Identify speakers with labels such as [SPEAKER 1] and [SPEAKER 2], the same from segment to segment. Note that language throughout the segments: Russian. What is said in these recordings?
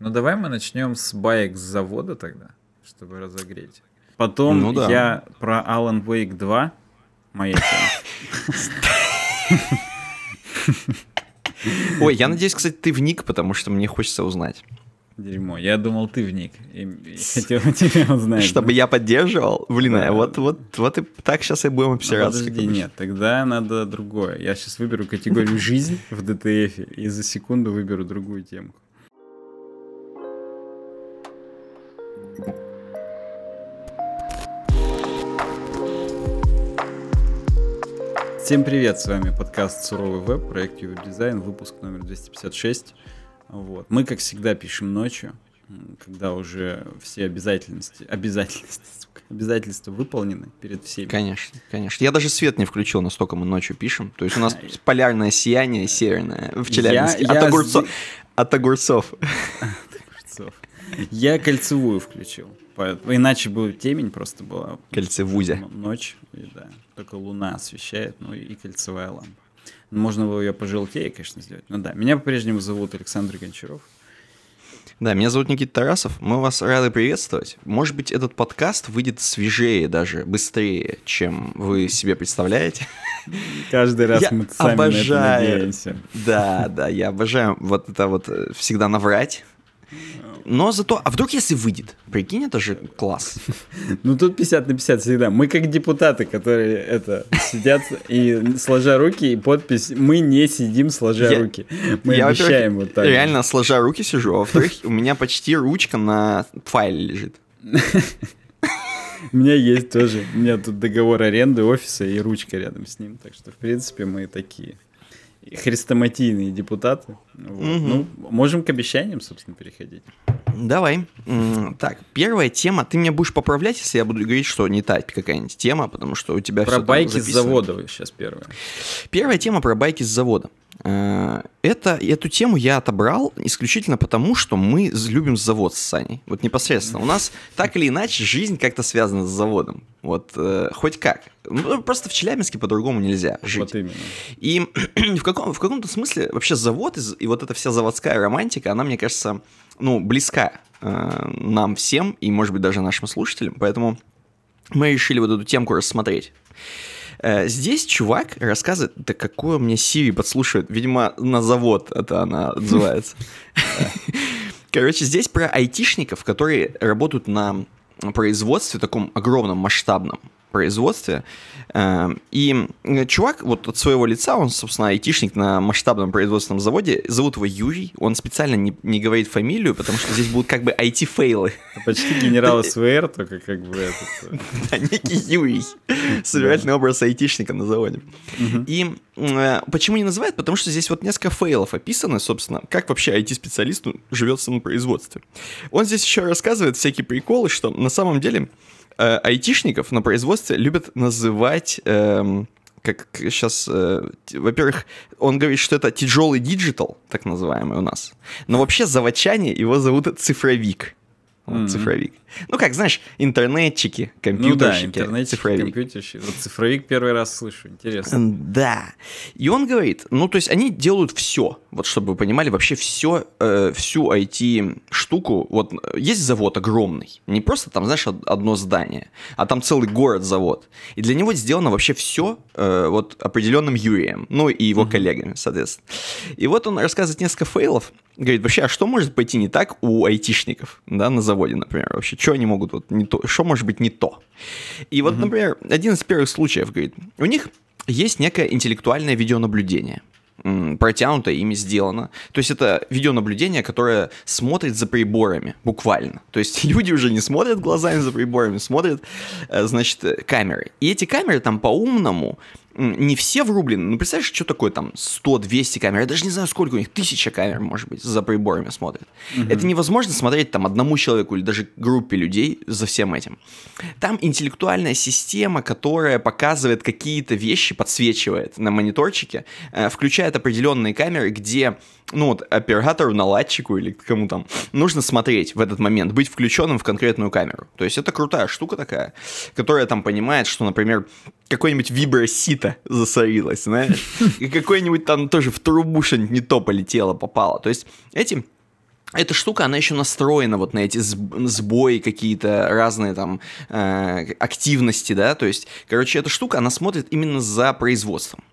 [SPEAKER 1] Ну давай мы начнем с баек с завода тогда, чтобы разогреть. Потом
[SPEAKER 2] Ну да.
[SPEAKER 1] я про Alan Wake 2. Моя.
[SPEAKER 2] Ой, я надеюсь, кстати, ты вник, потому что мне хочется узнать.
[SPEAKER 1] Дерьмо. Я думал, ты вник. И, и хотел тебя узнать.
[SPEAKER 2] Чтобы я поддерживал? Блин,
[SPEAKER 1] Да.
[SPEAKER 2] а вот, вот, вот и так сейчас и будем
[SPEAKER 1] Ну,
[SPEAKER 2] обсираться.
[SPEAKER 1] подожди, нет, тогда надо другое. Я сейчас выберу категорию жизнь в ДТФ и за секунду выберу другую темку. Всем привет, с вами подкаст Суровый веб, проект Дизайн, выпуск номер 256. Вот. Мы, как всегда, пишем ночью, когда уже все обязательности, обязательности, сука, обязательства выполнены перед всеми.
[SPEAKER 2] Конечно, конечно. Я даже свет не включил, настолько мы ночью пишем. То есть у нас полярное сияние северное в Челябинске.
[SPEAKER 1] Я-
[SPEAKER 2] от,
[SPEAKER 1] я
[SPEAKER 2] огурцов, от огурцов.
[SPEAKER 1] огурцов. Я кольцевую включил. Иначе бы темень просто была.
[SPEAKER 2] Кольцевузя.
[SPEAKER 1] Ночь, и да. Только луна освещает, ну и кольцевая лампа. Можно было ее пожелтее, конечно, сделать. Ну да, меня по-прежнему зовут Александр Гончаров.
[SPEAKER 2] Да, меня зовут Никита Тарасов. Мы вас рады приветствовать. Может быть, этот подкаст выйдет свежее даже, быстрее, чем вы себе представляете.
[SPEAKER 1] Каждый раз
[SPEAKER 2] Я
[SPEAKER 1] мы сами на это
[SPEAKER 2] обожаю.
[SPEAKER 1] надеемся.
[SPEAKER 2] Да, да, я обожаю вот это вот э, всегда наврать. Но зато, а вдруг если выйдет? Прикинь, это же класс.
[SPEAKER 1] Ну тут 50 на 50 всегда. Мы как депутаты, которые это сидят и сложа руки, и подпись «Мы не сидим сложа руки». Мы обещаем вот так.
[SPEAKER 2] Реально сложа руки сижу, а во-вторых, у меня почти ручка на файле лежит.
[SPEAKER 1] У меня есть тоже. У меня тут договор аренды офиса и ручка рядом с ним. Так что, в принципе, мы такие хрестоматийные депутаты. Вот.
[SPEAKER 2] Мгм.
[SPEAKER 1] Ну, можем к обещаниям, собственно, переходить.
[SPEAKER 2] Давай. Так, первая тема. Ты меня будешь поправлять, если я буду говорить, что не та какая-нибудь тема, потому что у тебя
[SPEAKER 1] Про
[SPEAKER 2] там
[SPEAKER 1] байки с завода сейчас первое.
[SPEAKER 2] Первая тема про байки с завода. Э, Это, эту тему я отобрал исключительно потому, что мы любим завод с Саней. Вот непосредственно. У нас так или иначе жизнь как-то связана с заводом. Вот э, хоть как. Ну, просто в Челябинске по-другому нельзя жить.
[SPEAKER 1] Вот именно.
[SPEAKER 2] И в, каком, в каком-то смысле вообще завод и, и вот эта вся заводская романтика, она, мне кажется, ну, близка э, нам всем и, может быть, даже нашим слушателям. Поэтому мы решили вот эту темку рассмотреть. Э, Здесь чувак рассказывает, да какое мне Сири подслушивает, видимо, на завод это она отзывается. Короче, здесь про айтишников, которые работают на производстве, таком огромном, масштабном производстве. Э, И э, чувак вот от своего лица, он, собственно, айтишник на масштабном производственном заводе, зовут его Юрий, он специально не, не говорит фамилию, потому что здесь будут как бы IT-фейлы.
[SPEAKER 1] Почти генерал СВР, только как бы этот... э,
[SPEAKER 2] Да, некий Юрий. Собирательный образ айтишника на заводе. И э, почему не называют? Потому что здесь вот несколько фейлов описаны, собственно, как вообще IT-специалисту живется на производстве. Он здесь еще рассказывает всякие приколы, что на самом деле э, айтишников на производстве любят называть... эм, как сейчас, во-первых, он говорит, что это тяжелый диджитал, так называемый у нас. Но вообще заводчане его зовут цифровик. Вот, цифровик. Ну, как, знаешь, интернетчики,
[SPEAKER 1] Ну да,
[SPEAKER 2] компьютерщики,
[SPEAKER 1] интернетчик,
[SPEAKER 2] цифровик.
[SPEAKER 1] компьютерщик. Вот цифровик первый раз слышу, интересно.
[SPEAKER 2] Да. И он говорит, ну, то есть они делают все, вот чтобы вы понимали, вообще все, всю IT-штуку, вот э, есть завод огромный, не просто там, знаешь, од- одно здание, а там целый город-завод. И для него сделано вообще все вот определенным Юрием, ну и его коллегами, соответственно. И вот он рассказывает несколько фейлов, говорит, вообще, а что может пойти не так у айтишников, да, на заводе, например, вообще, что они могут вот не то, что может быть не то? И вот, например, один из первых случаев, говорит, у них есть некое интеллектуальное видеонаблюдение протянутое ими сделано. То есть это видеонаблюдение, которое смотрит за приборами, буквально. То есть люди уже не смотрят глазами за приборами, смотрят, э, значит, э, камеры. И эти камеры там по-умному не все врублены. Ну, представляешь, что такое там 100-200 камер? Я даже не знаю, сколько у них, тысяча камер, может быть, за приборами смотрят. Это невозможно смотреть там одному человеку или даже группе людей за всем этим. Там интеллектуальная система, которая показывает какие-то вещи, подсвечивает на мониторчике, э, включает определенные камеры, где, ну вот, оператору, наладчику или кому там нужно смотреть в этот момент, быть включенным в конкретную камеру. То есть это крутая штука такая, которая там понимает, что, например, какой-нибудь вибросито засорилось, знаешь, и какой-нибудь там тоже в трубу что-нибудь не то полетело, попало. То есть эти эта штука, она еще настроена вот на эти сбои какие-то разные там э, активности, да, то есть, короче, эта штука, она смотрит именно за производством.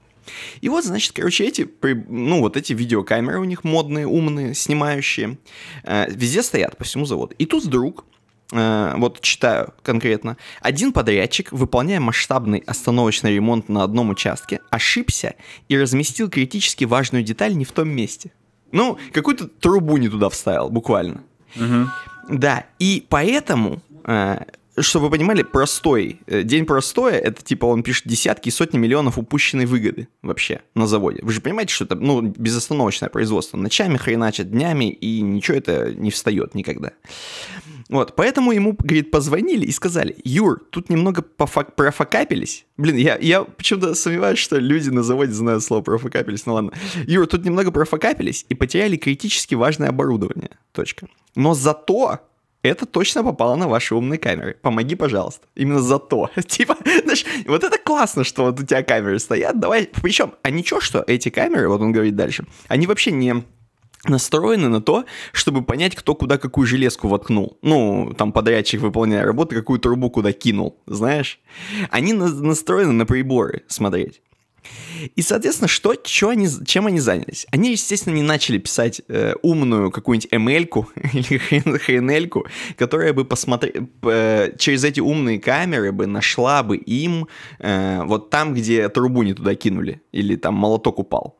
[SPEAKER 2] И вот, значит, короче, эти, ну, вот эти видеокамеры у них модные, умные, снимающие, э, везде стоят по всему заводу. И тут вдруг вот читаю конкретно, один подрядчик, выполняя масштабный остановочный ремонт на одном участке, ошибся и разместил критически важную деталь не в том месте. Ну, какую-то трубу не туда вставил, буквально.
[SPEAKER 1] Угу.
[SPEAKER 2] Да, и поэтому э, чтобы вы понимали, простой. Э, день простой, это типа он пишет десятки и сотни миллионов упущенной выгоды вообще на заводе. Вы же понимаете, что это ну, безостановочное производство. Ночами хреначат, днями, и ничего это не встает никогда. Вот, поэтому ему, говорит, позвонили и сказали, Юр, тут немного пофак- профокапились. Блин, я, я почему-то сомневаюсь, что люди на заводе знают слово профокапились, ну ладно. Юр, тут немного профокапились и потеряли критически важное оборудование. Точка. Но зато это точно попало на ваши умные камеры. Помоги, пожалуйста. Именно за то. Типа, знаешь, вот это классно, что вот у тебя камеры стоят. Давай, причем, а ничего, что эти камеры, вот он говорит дальше, они вообще не настроены на то, чтобы понять, кто куда какую железку воткнул. Ну, там подрядчик, выполняя работу, какую трубу куда кинул, знаешь. Они на- настроены на приборы смотреть. И, соответственно, что, что они, чем они занялись? Они, естественно, не начали писать э, умную какую-нибудь ML или HNL, которая бы посмотри, э, через эти умные камеры бы нашла бы им э, вот там, где трубу не туда кинули, или там молоток упал.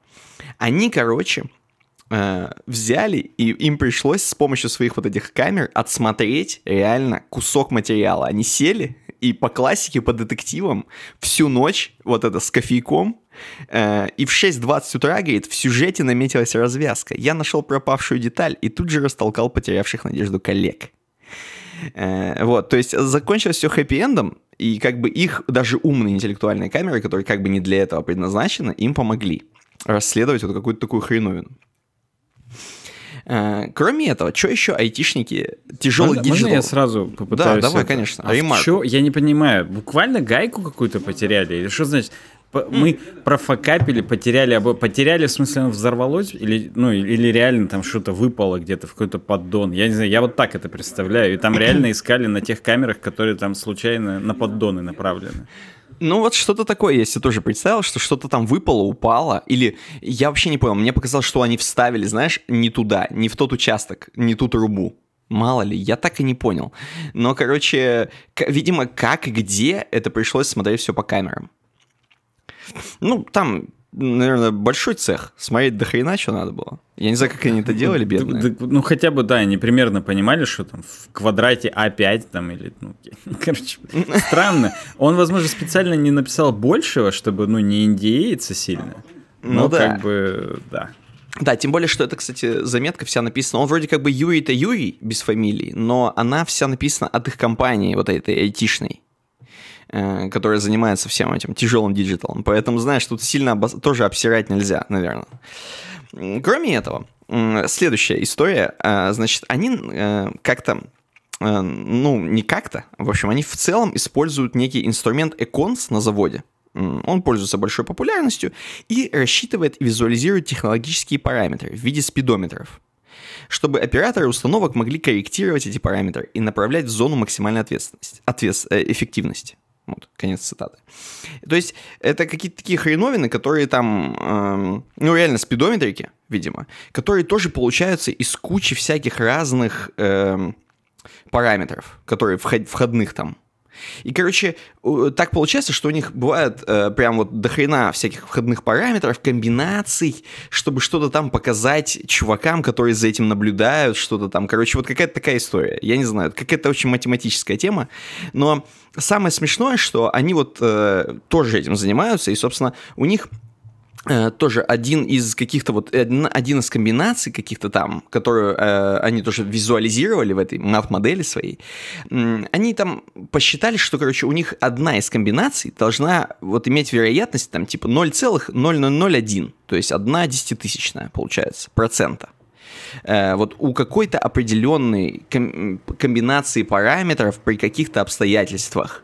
[SPEAKER 2] Они, короче, э, взяли, и им пришлось с помощью своих вот этих камер отсмотреть реально кусок материала. Они сели и по классике, по детективам всю ночь вот это с кофейком э, и в 6.20 утра, говорит, в сюжете наметилась развязка. Я нашел пропавшую деталь и тут же растолкал потерявших надежду коллег. Э, вот, то есть закончилось все хэппи-эндом, и как бы их даже умные интеллектуальные камеры, которые как бы не для этого предназначены, им помогли расследовать вот какую-то такую хреновину. Э, кроме этого, что еще айтишники тяжелый
[SPEAKER 1] можно, можно я сразу попытаюсь?
[SPEAKER 2] Да, давай,
[SPEAKER 1] это?
[SPEAKER 2] конечно.
[SPEAKER 1] А чё, я не понимаю, буквально гайку какую-то потеряли? Или что значит? Мы профокапили, потеряли, потеряли, в смысле, оно взорвалось? Или, ну, или реально там что-то выпало где-то в какой-то поддон? Я не знаю, я вот так это представляю. И там реально искали на тех камерах, которые там случайно на поддоны направлены.
[SPEAKER 2] Ну вот что-то такое, я себе тоже представил, что что-то там выпало, упало, или я вообще не понял, мне показалось, что они вставили, знаешь, не туда, не в тот участок, не ту трубу. Мало ли, я так и не понял. Но, короче, видимо, как и где, это пришлось смотреть все по камерам. Ну, там наверное, большой цех. Смотреть до хрена что надо было. Я не знаю, как они это делали, бедные.
[SPEAKER 1] Ну, хотя бы, да, они примерно понимали, что там в квадрате А5 там или, ну, короче, странно. Он, возможно, специально не написал большего, чтобы, ну, не палиться сильно. Но, ну, да. как бы, да.
[SPEAKER 2] Да, тем более, что это, кстати, заметка вся написана. Он вроде как бы Юрий-то Юрий без фамилии, но она вся написана от их компании, вот этой айтишной. Э, которая занимается всем этим тяжелым диджиталом. Поэтому, знаешь, тут сильно обос... тоже обсирать нельзя, наверное. Кроме этого, следующая история, э, значит, они э, как-то ну, не как-то, в общем, они в целом используют некий инструмент Econs на заводе. Он пользуется большой популярностью и рассчитывает и визуализирует технологические параметры в виде спидометров чтобы операторы установок могли корректировать эти параметры и направлять в зону максимальной ответственности, ответ, эффективности. Вот, конец цитаты. То есть это какие-то такие хреновины, которые там, эм, ну реально спидометрики, видимо, которые тоже получаются из кучи всяких разных эм, параметров, которые вход, входных там и, короче, так получается, что у них бывает э, прям вот дохрена всяких входных параметров, комбинаций, чтобы что-то там показать чувакам, которые за этим наблюдают, что-то там. Короче, вот какая-то такая история. Я не знаю, какая-то очень математическая тема, но самое смешное, что они вот э, тоже этим занимаются, и, собственно, у них тоже один из каких-то вот, один из комбинаций каких-то там, которую э, они тоже визуализировали в этой мат-модели своей, э, они там посчитали, что, короче, у них одна из комбинаций должна вот иметь вероятность там типа 0,0001, то есть одна десятитысячная, получается, процента. Э, вот у какой-то определенной ком- комбинации параметров при каких-то обстоятельствах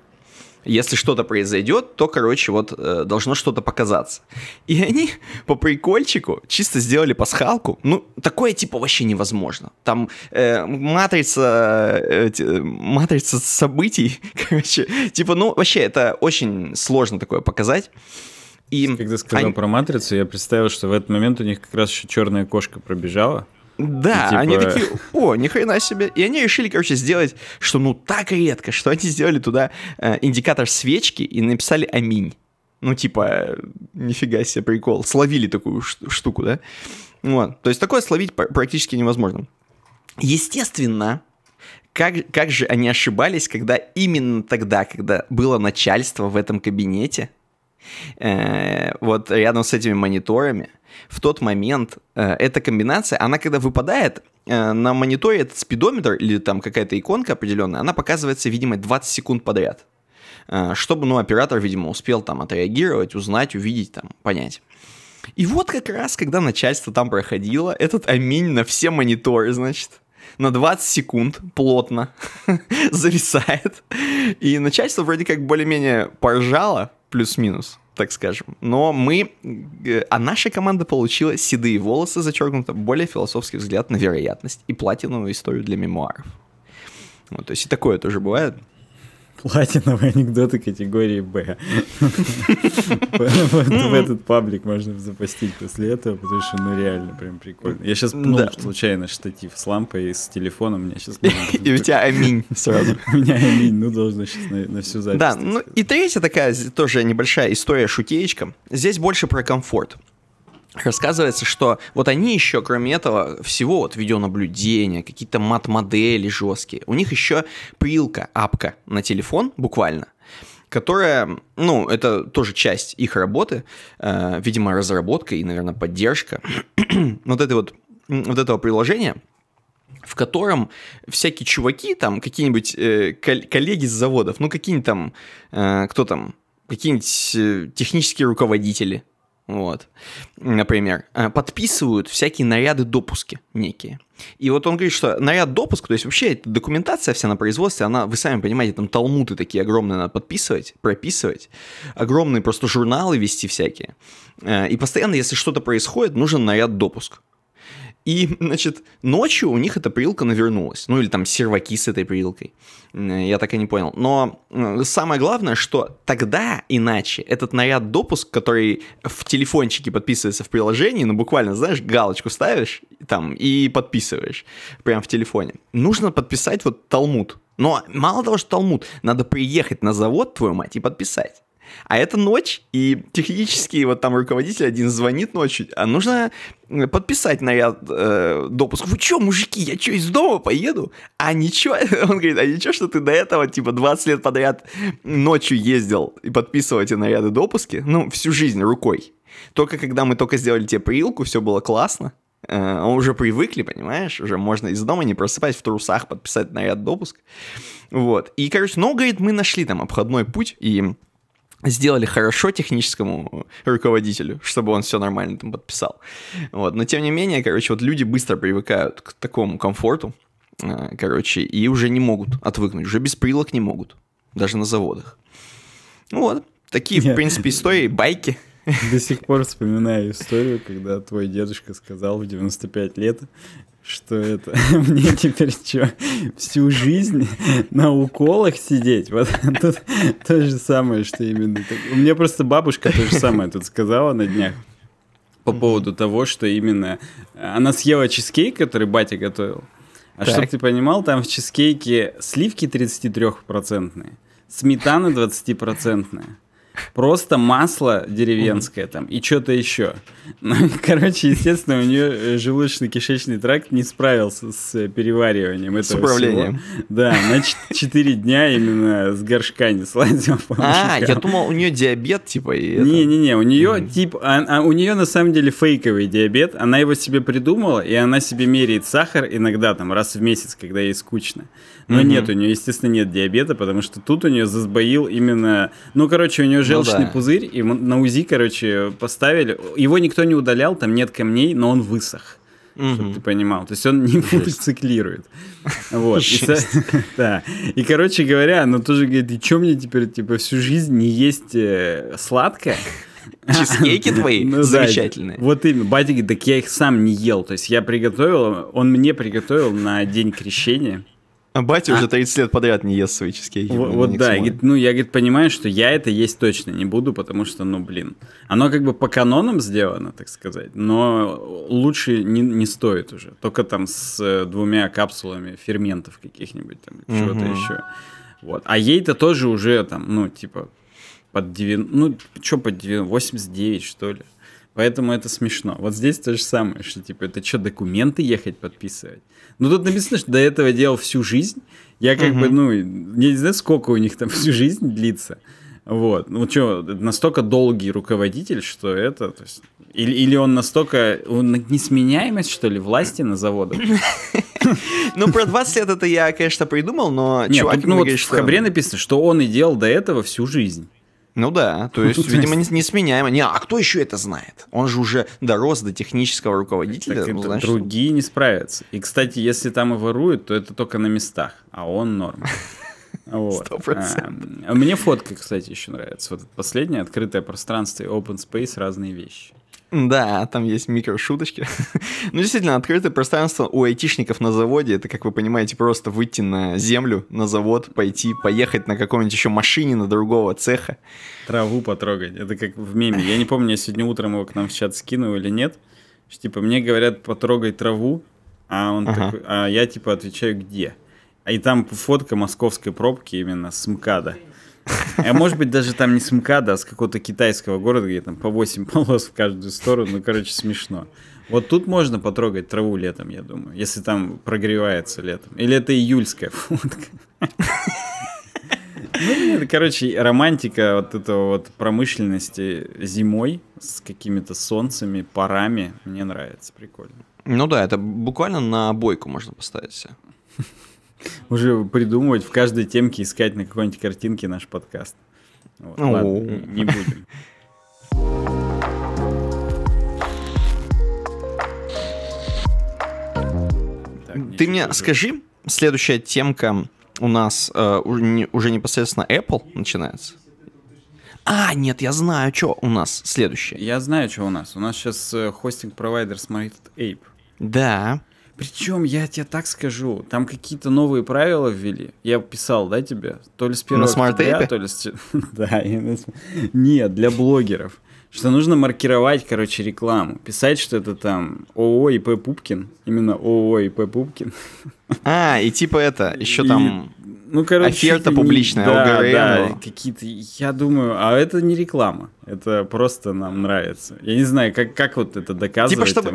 [SPEAKER 2] Если что-то произойдет, то, короче, вот э, должно что-то показаться. И они по прикольчику чисто сделали пасхалку. Ну, такое типа вообще невозможно. Там э, матрица, э, матрица событий, короче, типа, ну, вообще это очень сложно такое показать.
[SPEAKER 1] И Когда сказал они... про матрицу, я представил, что в этот момент у них как раз еще черная кошка пробежала.
[SPEAKER 2] Да, и, типа... они такие, о, ни хрена себе. И они решили, короче, сделать, что ну так редко, что они сделали туда э, индикатор свечки и написали «Аминь». Ну, типа, нифига себе прикол. Словили такую штуку, да? Вот. То есть такое словить практически невозможно. Естественно, как, как же они ошибались, когда именно тогда, когда было начальство в этом кабинете, э, вот рядом с этими мониторами, в тот момент э, эта комбинация, она когда выпадает, э, на мониторе этот спидометр или там какая-то иконка определенная, она показывается, видимо, 20 секунд подряд. Э, чтобы, ну, оператор, видимо, успел там отреагировать, узнать, увидеть, там, понять. И вот как раз, когда начальство там проходило, этот аминь на все мониторы, значит, на 20 секунд плотно зависает. И начальство вроде как более-менее поржало, плюс-минус так скажем. Но мы, э, а наша команда получила седые волосы, зачеркнуто, более философский взгляд на вероятность и платиновую историю для мемуаров. Вот, то есть и такое тоже бывает.
[SPEAKER 1] Платиновые анекдоты категории Б. В этот паблик можно запостить после этого, потому что, ну, реально, прям прикольно. Я сейчас пнул случайно штатив с лампой, с телефоном, меня сейчас...
[SPEAKER 2] И у тебя аминь сразу.
[SPEAKER 1] У меня аминь, ну, должно сейчас на всю запись.
[SPEAKER 2] Да, ну, и третья такая тоже небольшая история, шутеечка. Здесь больше про комфорт рассказывается, что вот они еще, кроме этого всего, вот видеонаблюдения, какие-то мат-модели жесткие, у них еще прилка, апка на телефон буквально, которая, ну, это тоже часть их работы, э, видимо, разработка и, наверное, поддержка. Вот этой вот, вот этого приложения, в котором всякие чуваки, там, какие-нибудь э, коллеги с заводов, ну, какие-нибудь там, э, кто там, какие-нибудь э, технические руководители, вот, например, э, подписывают всякие наряды допуски некие. И вот он говорит, что наряд допуск, то есть вообще эта документация вся на производстве, она, вы сами понимаете, там талмуты такие огромные надо подписывать, прописывать, огромные просто журналы вести всякие. Э, и постоянно, если что-то происходит, нужен наряд допуск. И, значит, ночью у них эта прилка навернулась. Ну, или там серваки с этой прилкой. Я так и не понял. Но самое главное, что тогда иначе этот наряд допуск, который в телефончике подписывается в приложении, ну, буквально, знаешь, галочку ставишь там и подписываешь прямо в телефоне. Нужно подписать вот Талмуд. Но мало того, что Талмуд, надо приехать на завод, твою мать, и подписать. А это ночь, и технически вот там руководитель один звонит ночью, а нужно подписать наряд э, допуск. Вы чё, мужики, я чё, из дома поеду? А ничего, он говорит, а ничего, что ты до этого, типа, 20 лет подряд ночью ездил и подписывал эти наряды допуски? Ну, всю жизнь рукой. Только когда мы только сделали тебе прилку, все было классно. Uh, уже привыкли, понимаешь? Уже можно из дома не просыпать в трусах, подписать наряд допуск. Вот. И, короче, ну, говорит, мы нашли там обходной путь, и сделали хорошо техническому руководителю, чтобы он все нормально там подписал. Вот. Но тем не менее, короче, вот люди быстро привыкают к такому комфорту, э, короче, и уже не могут отвыкнуть, уже без прилок не могут, даже на заводах. Ну вот, такие, в принципе, истории, байки.
[SPEAKER 1] До сих пор вспоминаю историю, когда твой дедушка сказал в 95 лет, что это мне теперь что, всю жизнь на уколах сидеть? Вот тут то же самое, что именно так. У меня просто бабушка то же самое тут сказала на днях по поводу того, что именно она съела чизкейк, который батя готовил. А чтобы ты понимал, там в чизкейке сливки 33%, сметана 20%, Просто масло деревенское там и что-то еще. Ну, короче, естественно, у нее э, желудочно-кишечный тракт не справился с э, перевариванием этого С управлением. Всего. Да, она 4 дня именно с горшка не слазила
[SPEAKER 2] А, я думал, у нее диабет, типа, и
[SPEAKER 1] Не-не-не, у нее, тип, а, а, у нее на самом деле фейковый диабет, она его себе придумала, и она себе меряет сахар иногда там раз в месяц, когда ей скучно. Но нет, у нее, естественно, нет диабета, потому что тут у нее засбоил именно... Ну, короче, у нее желчный ну, да. пузырь, и на УЗИ, короче, поставили. Его никто не удалял, там нет камней, но он высох. чтобы ты понимал. То есть он не циклирует. Вот. И, да. И, короче говоря, она тоже говорит, и что мне теперь, типа, всю жизнь не есть э, сладкое?
[SPEAKER 2] Чизкейки твои ну, замечательные.
[SPEAKER 1] Да, вот именно. Батя говорит, так я их сам не ел. То есть я приготовил, он мне приготовил на день крещения.
[SPEAKER 2] А батя а? уже 30 лет подряд не ест свои чизкейки.
[SPEAKER 1] Вот, вот да, говорит, ну я говорит, понимаю, что я это есть точно не буду, потому что, ну блин, оно как бы по канонам сделано, так сказать, но лучше не, не стоит уже. Только там с э, двумя капсулами ферментов каких-нибудь там, угу. чего-то еще. Вот. А ей-то тоже уже там, ну, типа, под 90, ну, что под 90, 89, что ли. Поэтому это смешно. Вот здесь то же самое, что типа, это что, документы ехать подписывать? Ну, тут написано, что до этого делал всю жизнь. Я как угу. бы, ну, не знаю, сколько у них там всю жизнь длится. Вот. Ну, что, настолько долгий руководитель, что это... То есть, или, или он настолько... Он несменяемость, что ли, власти на заводах?
[SPEAKER 2] Ну, про 20 лет это я, конечно, придумал, но чувак...
[SPEAKER 1] Ну, вот в Хабре написано, что он и делал до этого всю жизнь.
[SPEAKER 2] Ну да, то есть, видимо, не, несменяемо. Не, а кто еще это знает? Он же уже дорос до технического руководителя. Так
[SPEAKER 1] ну, значит, другие не справятся. И, кстати, если там и воруют, то это только на местах, а он норм. Вот. А, мне фотка, кстати, еще нравится. Вот последнее открытое пространство и open space разные вещи.
[SPEAKER 2] Да, там есть микрошуточки. ну, действительно, открытое пространство у айтишников на заводе, это, как вы понимаете, просто выйти на землю, на завод, пойти, поехать на какой-нибудь еще машине на другого цеха.
[SPEAKER 1] Траву потрогать. Это как в меме. Я не помню, я сегодня утром его к нам в чат скинул или нет. Что, типа, мне говорят, потрогай траву, а он ага. такой, а я, типа, отвечаю, где? А и там фотка московской пробки именно с МКАДа. А может быть, даже там не с МКАДа, а с какого-то китайского города, где там по 8 полос в каждую сторону. Ну, короче, смешно. Вот тут можно потрогать траву летом, я думаю, если там прогревается летом. Или это июльская фотка. Ну, нет, короче, романтика вот этого вот промышленности зимой с какими-то солнцами, парами, мне нравится, прикольно.
[SPEAKER 2] Ну да, это буквально на бойку можно поставить себе
[SPEAKER 1] уже придумывать в каждой темке искать на какой-нибудь картинке наш подкаст. Вот, ладно, не будем.
[SPEAKER 2] Так, Ты мне скажи, следующая темка у нас э, уже непосредственно Apple начинается. А, нет, я знаю, что у нас следующее.
[SPEAKER 1] Я знаю, что у нас. У нас сейчас э, хостинг-провайдер Smart Ape.
[SPEAKER 2] Да.
[SPEAKER 1] Причем, я тебе так скажу, там какие-то новые правила ввели. Я писал, да, тебе? То ли с первого
[SPEAKER 2] октября,
[SPEAKER 1] то ли с... Да, нет, для блогеров. Что нужно маркировать, короче, рекламу. Писать, что это там ООО ИП Пупкин. Именно ООО ИП Пупкин.
[SPEAKER 2] А, и типа это, еще там
[SPEAKER 1] ну, короче,
[SPEAKER 2] оферта публичная, да, ОГРН. Да,
[SPEAKER 1] какие-то, я думаю, а это не реклама, это просто нам нравится. Я не знаю, как, как вот это доказывать. Типа,
[SPEAKER 2] чтобы,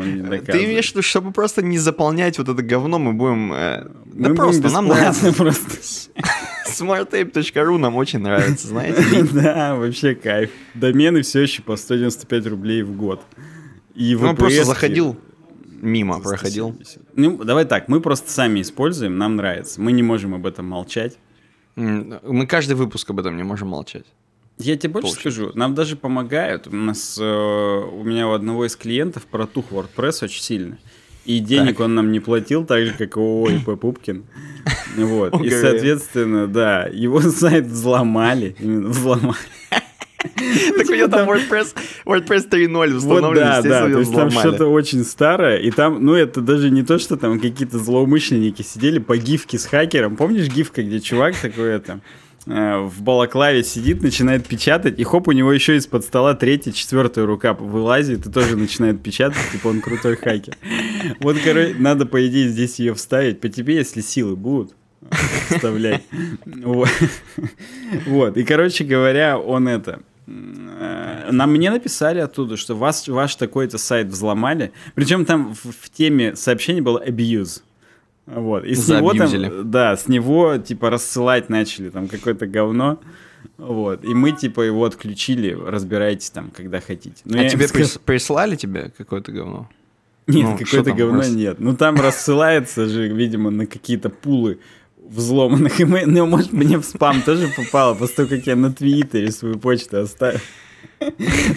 [SPEAKER 2] ты имеешь в виду, чтобы просто не заполнять вот это говно, мы будем... Э, мы да просто, нам нравится. просто. smartape.ru нам очень нравится, знаете?
[SPEAKER 1] Да, вообще кайф. Домены все еще по 195 рублей в год.
[SPEAKER 2] И ну, просто заходил мимо проходил.
[SPEAKER 1] Ну, давай так, мы просто сами используем, нам нравится. Мы не можем об этом молчать.
[SPEAKER 2] Мы каждый выпуск об этом не можем молчать.
[SPEAKER 1] Я тебе больше Получается. скажу, нам даже помогают. У нас э, у меня у одного из клиентов протух WordPress очень сильно. И денег так. он нам не платил, так же, как и ООО ИП Пупкин. Вот. И, соответственно, да, его сайт взломали. Именно взломали.
[SPEAKER 2] Так у него там WordPress, WordPress 3.0 установлен,
[SPEAKER 1] да, да, то есть там что-то очень старое, и там, ну, это даже не то, что там какие-то злоумышленники сидели по гифке с хакером. Помнишь гифка, где чувак такой это э, в балаклаве сидит, начинает печатать, и хоп, у него еще из-под стола третья, четвертая рука вылазит и тоже начинает печатать, типа он крутой хакер. Вот, короче, надо, по идее, здесь ее вставить. По тебе, если силы будут, вставлять. Вот. И, короче говоря, он это... Э, нам мне написали оттуда, что вас, ваш такой-то сайт взломали. Причем там в, в теме сообщения было abuse. Вот. И с него там, да, с него типа рассылать начали там какое-то говно. Вот. И мы типа его отключили, разбирайтесь там, когда хотите.
[SPEAKER 2] Ну, а тебе скажу... прислали тебе какое-то говно?
[SPEAKER 1] Нет, ну, какое-то говно раз... нет. Ну там рассылается же, видимо, на какие-то пулы взломанных. И мы, ну, может, мне в спам тоже попало, после того, как я на Твиттере свою почту оставил.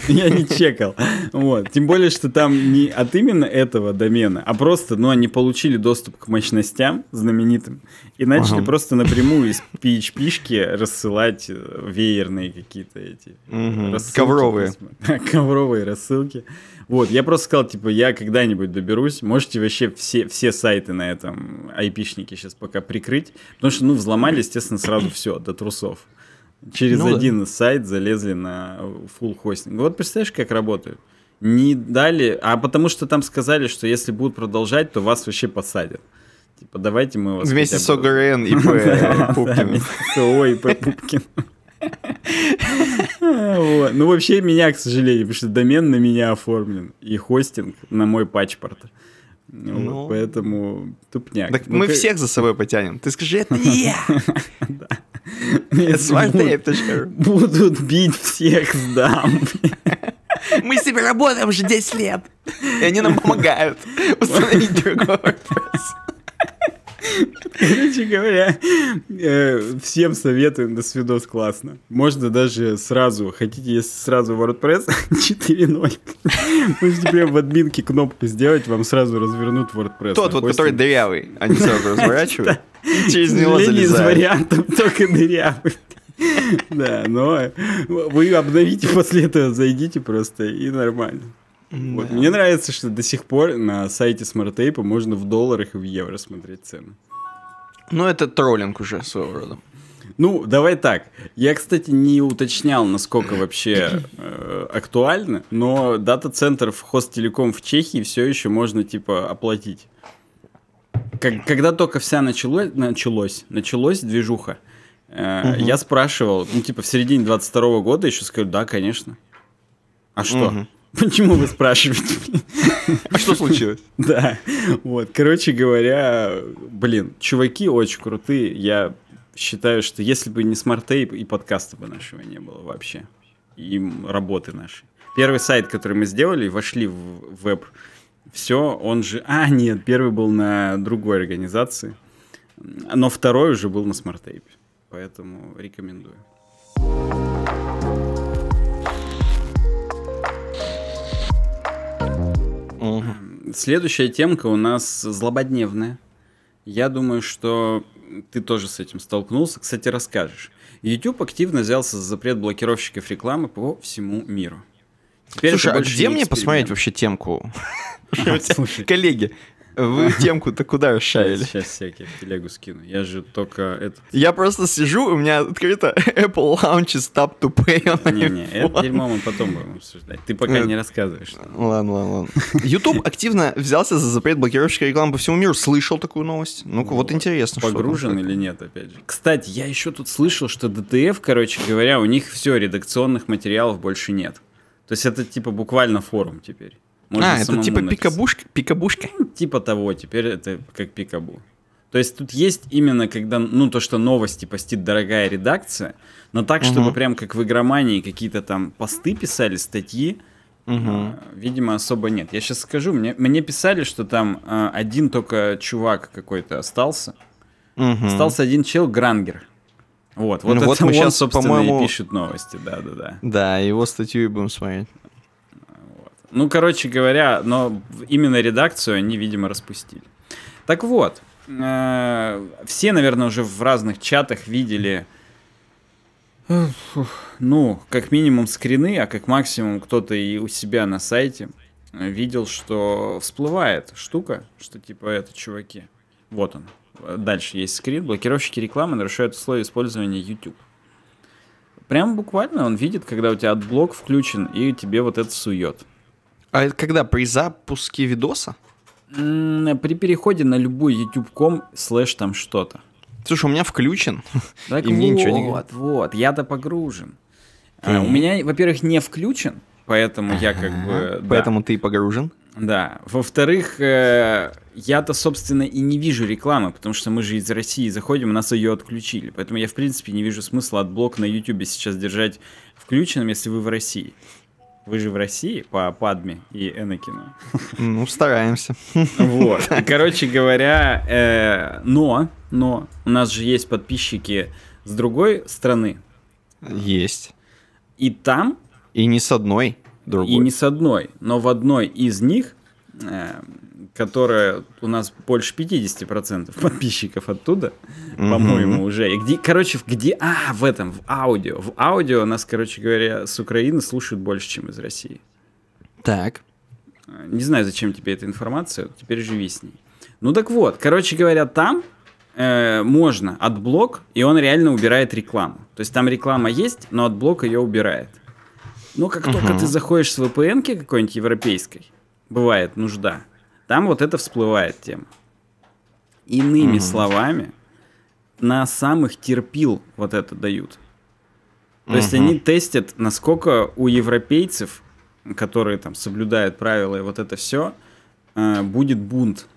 [SPEAKER 1] Я не чекал. Вот. Тем более, что там не от именно этого домена, а просто, ну, они получили доступ к мощностям знаменитым и начали ага. просто напрямую из PHP-шки рассылать э, веерные какие-то эти
[SPEAKER 2] угу. рассылки. Ковровые.
[SPEAKER 1] Ковровые рассылки. Вот, я просто сказал, типа, я когда-нибудь доберусь, можете вообще все, все сайты на этом айпишнике сейчас пока прикрыть, потому что, ну, взломали, естественно, сразу все, до трусов. Через ну, один да. сайт залезли на full хостинг. Вот представляешь, как работают? Не дали, а потому что там сказали, что если будут продолжать, то вас вообще посадят. Типа, давайте мы вас...
[SPEAKER 2] Вместе с ОГРН и Пупкин.
[SPEAKER 1] С ООО Ну, вообще меня, к сожалению, потому что домен на меня оформлен. И хостинг на мой патчпорт. Ну, поэтому тупняк.
[SPEAKER 2] Так ну, мы всех за собой потянем. Ты скажи, это не я. Smarttape.ru
[SPEAKER 1] Будут бить всех, сдам.
[SPEAKER 2] Мы с ними работаем уже 10 лет. И они нам помогают установить другой WordPress.
[SPEAKER 1] Короче говоря, э, всем советую, до свидос классно. Можно даже сразу, хотите, если сразу WordPress 4.0, можете прям в админке кнопку сделать, вам сразу развернут WordPress.
[SPEAKER 2] Тот вот, который дырявый, они сразу разворачивают, через него залезают. из
[SPEAKER 1] вариантов только дырявый. Да, но вы обновите после этого, зайдите просто и нормально. Вот. Мне нравится, что до сих пор на сайте SmartApe можно в долларах и в евро смотреть цены.
[SPEAKER 2] Ну, это троллинг уже своего рода.
[SPEAKER 1] Ну, давай так. Я, кстати, не уточнял, насколько вообще э, актуально, но дата-центр в Хостелеком в Чехии все еще можно, типа, оплатить. Как, когда только вся началось, началось, началось движуха, э, угу. я спрашивал, ну, типа, в середине 22 года еще сказали, да, конечно. А что? Угу. Почему вы спрашиваете?
[SPEAKER 2] А что случилось?
[SPEAKER 1] Да, вот, короче говоря, блин, чуваки очень крутые, я считаю, что если бы не SmartApe, и подкаста бы нашего не было вообще, и работы нашей. Первый сайт, который мы сделали, вошли в веб, все, он же... А, нет, первый был на другой организации, но второй уже был на SmartApe, поэтому рекомендую. Следующая темка у нас злободневная. Я думаю, что ты тоже с этим столкнулся. Кстати, расскажешь. YouTube активно взялся за запрет блокировщиков рекламы по всему миру.
[SPEAKER 2] Теперь Слушай, а где мне посмотреть вообще темку? Коллеги, вы темку-то куда расшарили?
[SPEAKER 1] Сейчас всякие телегу скину. Я же только это...
[SPEAKER 2] Я просто сижу, у меня открыто Apple launches Tap to Pay.
[SPEAKER 1] Не-не, это дерьмо мы потом будем обсуждать. Ты пока не рассказываешь.
[SPEAKER 2] Ладно, ладно, ладно. YouTube активно взялся за запрет блокировщика рекламы по всему миру. Слышал такую новость? Ну-ка, вот интересно.
[SPEAKER 1] Погружен или нет, опять же. Кстати, я еще тут слышал, что DTF, короче говоря, у них все, редакционных материалов больше нет. То есть это типа буквально форум теперь.
[SPEAKER 2] Можно а, это типа пикабушка? пикабушка?
[SPEAKER 1] Ну, типа того, теперь это как пикабу. То есть тут есть именно когда, ну, то, что новости постит дорогая редакция, но так, чтобы угу. прям как в игромании какие-то там посты писали, статьи, угу. видимо, особо нет. Я сейчас скажу, мне, мне писали, что там э, один только чувак какой-то остался. Угу. Остался один чел, Грангер. Вот, вот ну, это вот мы он, сейчас, собственно, и пишет новости, да-да-да.
[SPEAKER 2] Да, его статью и будем смотреть.
[SPEAKER 1] Ну, короче говоря, но именно редакцию они, видимо, распустили. Так вот, э, все, наверное, уже в разных чатах видели, ну, как минимум скрины, а как максимум кто-то и у себя на сайте видел, что всплывает штука, что типа это чуваки. Вот он. Дальше есть скрин. Блокировщики рекламы нарушают условия использования YouTube. Прям буквально он видит, когда у тебя Adblock включен, и тебе вот это сует.
[SPEAKER 2] А это когда? При запуске видоса?
[SPEAKER 1] При переходе на любой youtube.com slash там что-то.
[SPEAKER 2] Слушай, у меня включен.
[SPEAKER 1] Так и вот, мне ничего не Вот, вот, я-то погружен. А, у меня, во-первых, не включен, поэтому я как бы...
[SPEAKER 2] Поэтому да. ты погружен?
[SPEAKER 1] Да. Во-вторых, э, я-то, собственно, и не вижу рекламы, потому что мы же из России заходим, нас ее отключили. Поэтому я, в принципе, не вижу смысла от блок на YouTube сейчас держать включенным, если вы в России. Вы же в России по Падме и Энакину.
[SPEAKER 2] Ну, стараемся.
[SPEAKER 1] Вот. Короче говоря, э, но, но у нас же есть подписчики с другой страны.
[SPEAKER 2] Есть.
[SPEAKER 1] И там
[SPEAKER 2] И не с одной другой.
[SPEAKER 1] И не с одной. Но в одной из них, э, которая у нас больше 50% подписчиков оттуда, по-моему, уже. И где, короче, где... А, в этом, в аудио. В аудио нас, короче говоря, с Украины слушают больше, чем из России.
[SPEAKER 2] Так.
[SPEAKER 1] Не знаю, зачем тебе эта информация, теперь живи с ней. Ну так вот, короче говоря, там э, можно Adblock, и он реально убирает рекламу. То есть там реклама есть, но Adblock ее убирает. Но как uh-huh. только ты заходишь с VPN какой-нибудь европейской, бывает нужда, там вот это всплывает тема. Иными uh-huh. словами, на самых терпил вот это дают. То uh-huh. есть они тестят, насколько у европейцев, которые там соблюдают правила и вот это все, э, будет бунт.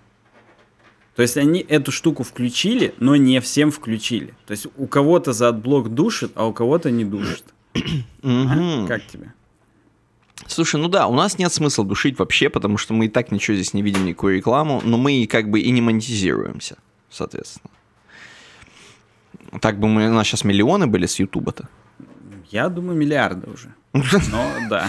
[SPEAKER 1] То есть они эту штуку включили, но не всем включили. То есть у кого-то за Adblock душит, а у кого-то не душит. А? Как тебе?
[SPEAKER 2] Слушай, ну да, у нас нет смысла душить вообще, потому что мы и так ничего здесь не видим, никакую рекламу, но мы как бы и не монетизируемся, соответственно. Так бы мы, у нас сейчас миллионы были с Ютуба-то.
[SPEAKER 1] Я думаю, миллиарды уже. Но да.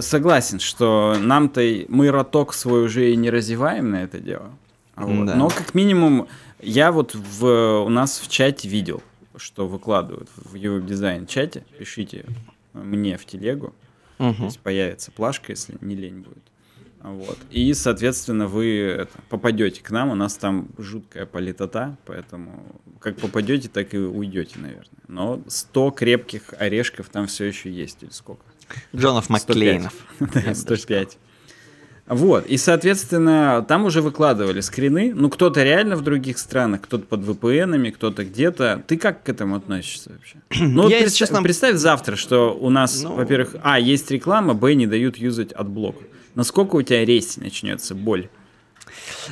[SPEAKER 1] Согласен, что нам-то мы роток свой уже и не развиваем на это дело. Вот. Да. Но как минимум я вот в, у нас в чате видел, что выкладывают в его дизайн чате. Пишите мне в телегу. Угу. Здесь появится плашка, если не лень будет. Вот. И, соответственно, вы это, попадете к нам. У нас там жуткая политота, поэтому как попадете, так и уйдете, наверное. Но 100 крепких орешков там все еще есть, или сколько?
[SPEAKER 2] Джонов Макклейнов.
[SPEAKER 1] 105. Вот, и, соответственно, там уже выкладывали скрины. Ну, кто-то реально в других странах, кто-то под VPN, кто-то где-то. Ты как к этому относишься вообще? Ну, вот представь, честно... представь завтра, что у нас, ну... во-первых, а, есть реклама, б, не дают юзать Adblock. Насколько у тебя rage начнется боль?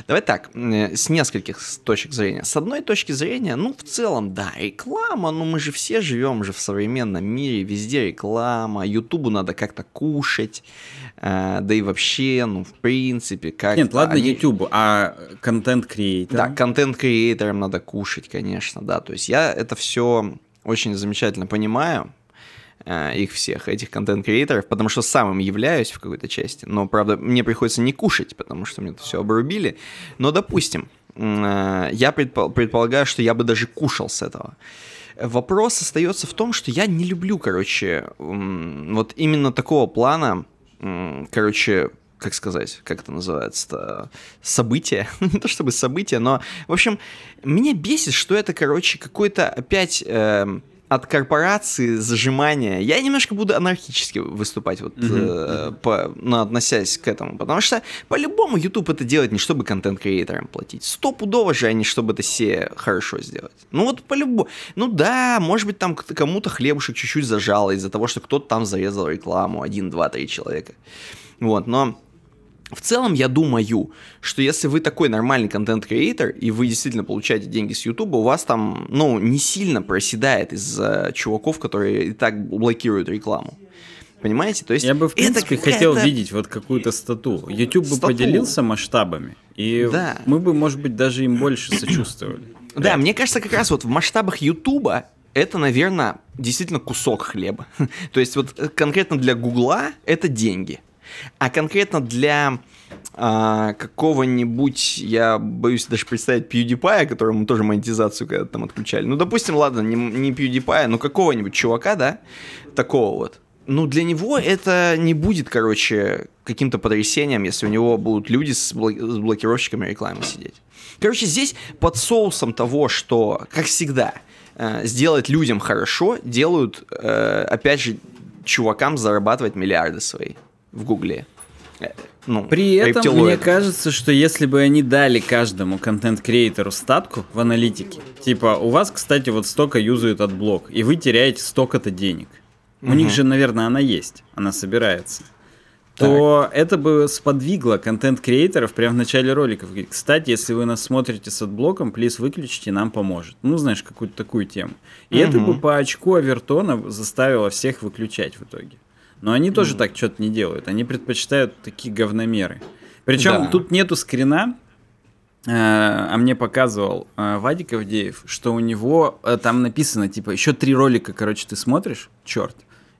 [SPEAKER 2] Давай так, э, с нескольких точек зрения. С одной точки зрения, ну, в целом, да, реклама, ну, мы же все живем же в современном мире, везде реклама, Ютубу надо как-то кушать, э, да и вообще, ну, в принципе, как
[SPEAKER 1] Нет, ладно они... Ютубу, а контент-креаторам?
[SPEAKER 2] Да, контент-креаторам надо кушать, конечно, да, то есть я это все очень замечательно понимаю, Э, их всех, этих контент-креаторов, потому что сам им являюсь в какой-то части. Но, правда, мне приходится не кушать, потому что мне это все обрубили. Но, допустим, э, я предполагаю, что я бы даже кушал с этого. Вопрос остается в том, что я не люблю, короче, вот именно такого плана, короче, как сказать, как это называется-то, события, не то чтобы события, но, в общем, меня бесит, что это, короче, какой-то опять... Э, от корпорации зажимания. Я немножко буду анархически выступать, вот, mm-hmm. э, по, ну, относясь к этому. Потому что по-любому YouTube это делает не чтобы контент-креаторам платить. Стопудово же они, чтобы это все хорошо сделать. Ну вот по-любому. Ну да, может быть там кому-то хлебушек чуть-чуть зажало из-за того, что кто-то там зарезал рекламу. Один, два, три человека. Вот, но в целом, я думаю, что если вы такой нормальный контент-креатор, и вы действительно получаете деньги с YouTube, у вас там, ну, не сильно проседает из-за чуваков, которые и так блокируют рекламу. Понимаете? То есть
[SPEAKER 1] я бы, в принципе, хотел видеть вот какую-то стату. YouTube бы поделился масштабами, и да. мы бы, может быть, даже им больше сочувствовали.
[SPEAKER 2] Да, мне кажется, как раз вот в масштабах YouTube это, наверное, действительно кусок хлеба. То есть вот конкретно для Гугла это деньги – а конкретно для а, какого-нибудь, я боюсь даже представить, PewDiePie, которому тоже монетизацию когда там отключали. Ну, допустим, ладно, не, не PewDiePie, но какого-нибудь чувака, да, такого вот. Ну, для него это не будет, короче, каким-то потрясением, если у него будут люди с, блок- с блокировщиками рекламы сидеть. Короче, здесь под соусом того, что, как всегда, э, сделать людям хорошо, делают, э, опять же, чувакам зарабатывать миллиарды свои в Гугле.
[SPEAKER 1] Э, ну, При этом рептилоид. мне кажется, что если бы они дали каждому контент-креатору статку в аналитике, типа у вас, кстати, вот столько юзают от блок, и вы теряете столько-то денег. Угу. У них же, наверное, она есть, она собирается. Так. То это бы сподвигло контент-креаторов прямо в начале роликов. Кстати, если вы нас смотрите с отблоком, плиз выключите, нам поможет. Ну, знаешь, какую-то такую тему. И угу. это бы по очку Авертона заставило всех выключать в итоге. Но они тоже mm. так что-то не делают. Они предпочитают такие говномеры. Причем да. тут нету скрина, э, а мне показывал э, Вадик Авдеев, что у него э, там написано, типа, еще три ролика, короче, ты смотришь, черт,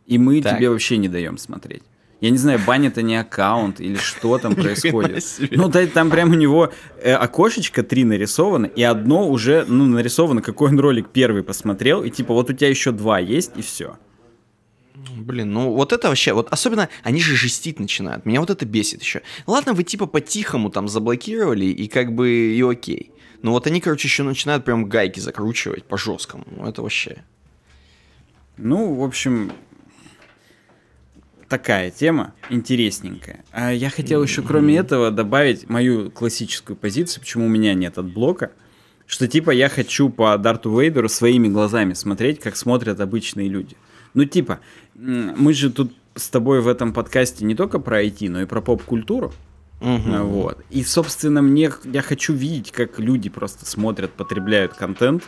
[SPEAKER 1] И мы
[SPEAKER 2] Так.
[SPEAKER 1] тебе вообще не даем смотреть. Я не знаю, банят они аккаунт или что там происходит. Ну, да, там прям у него окошечко три нарисовано, и одно уже, ну, нарисовано, какой он ролик первый посмотрел, и типа вот у тебя еще два есть, и все.
[SPEAKER 2] Блин, ну вот это вообще, вот особенно они же жестить начинают. Меня вот это бесит еще. Ладно, вы типа по-тихому там заблокировали, и как бы и окей. Но вот они, короче, еще начинают прям гайки закручивать по жесткому. Ну это вообще.
[SPEAKER 1] Ну, в общем, такая тема интересненькая. А я хотел еще, кроме этого, добавить мою классическую позицию, почему у меня нет адблока. Что типа я хочу по Дарту Вейдеру своими глазами смотреть, как смотрят обычные люди. Ну типа, мы же тут с тобой в этом подкасте не только про IT, но и про поп-культуру. А, Вот. И, собственно, мне я хочу видеть, как люди просто смотрят, потребляют контент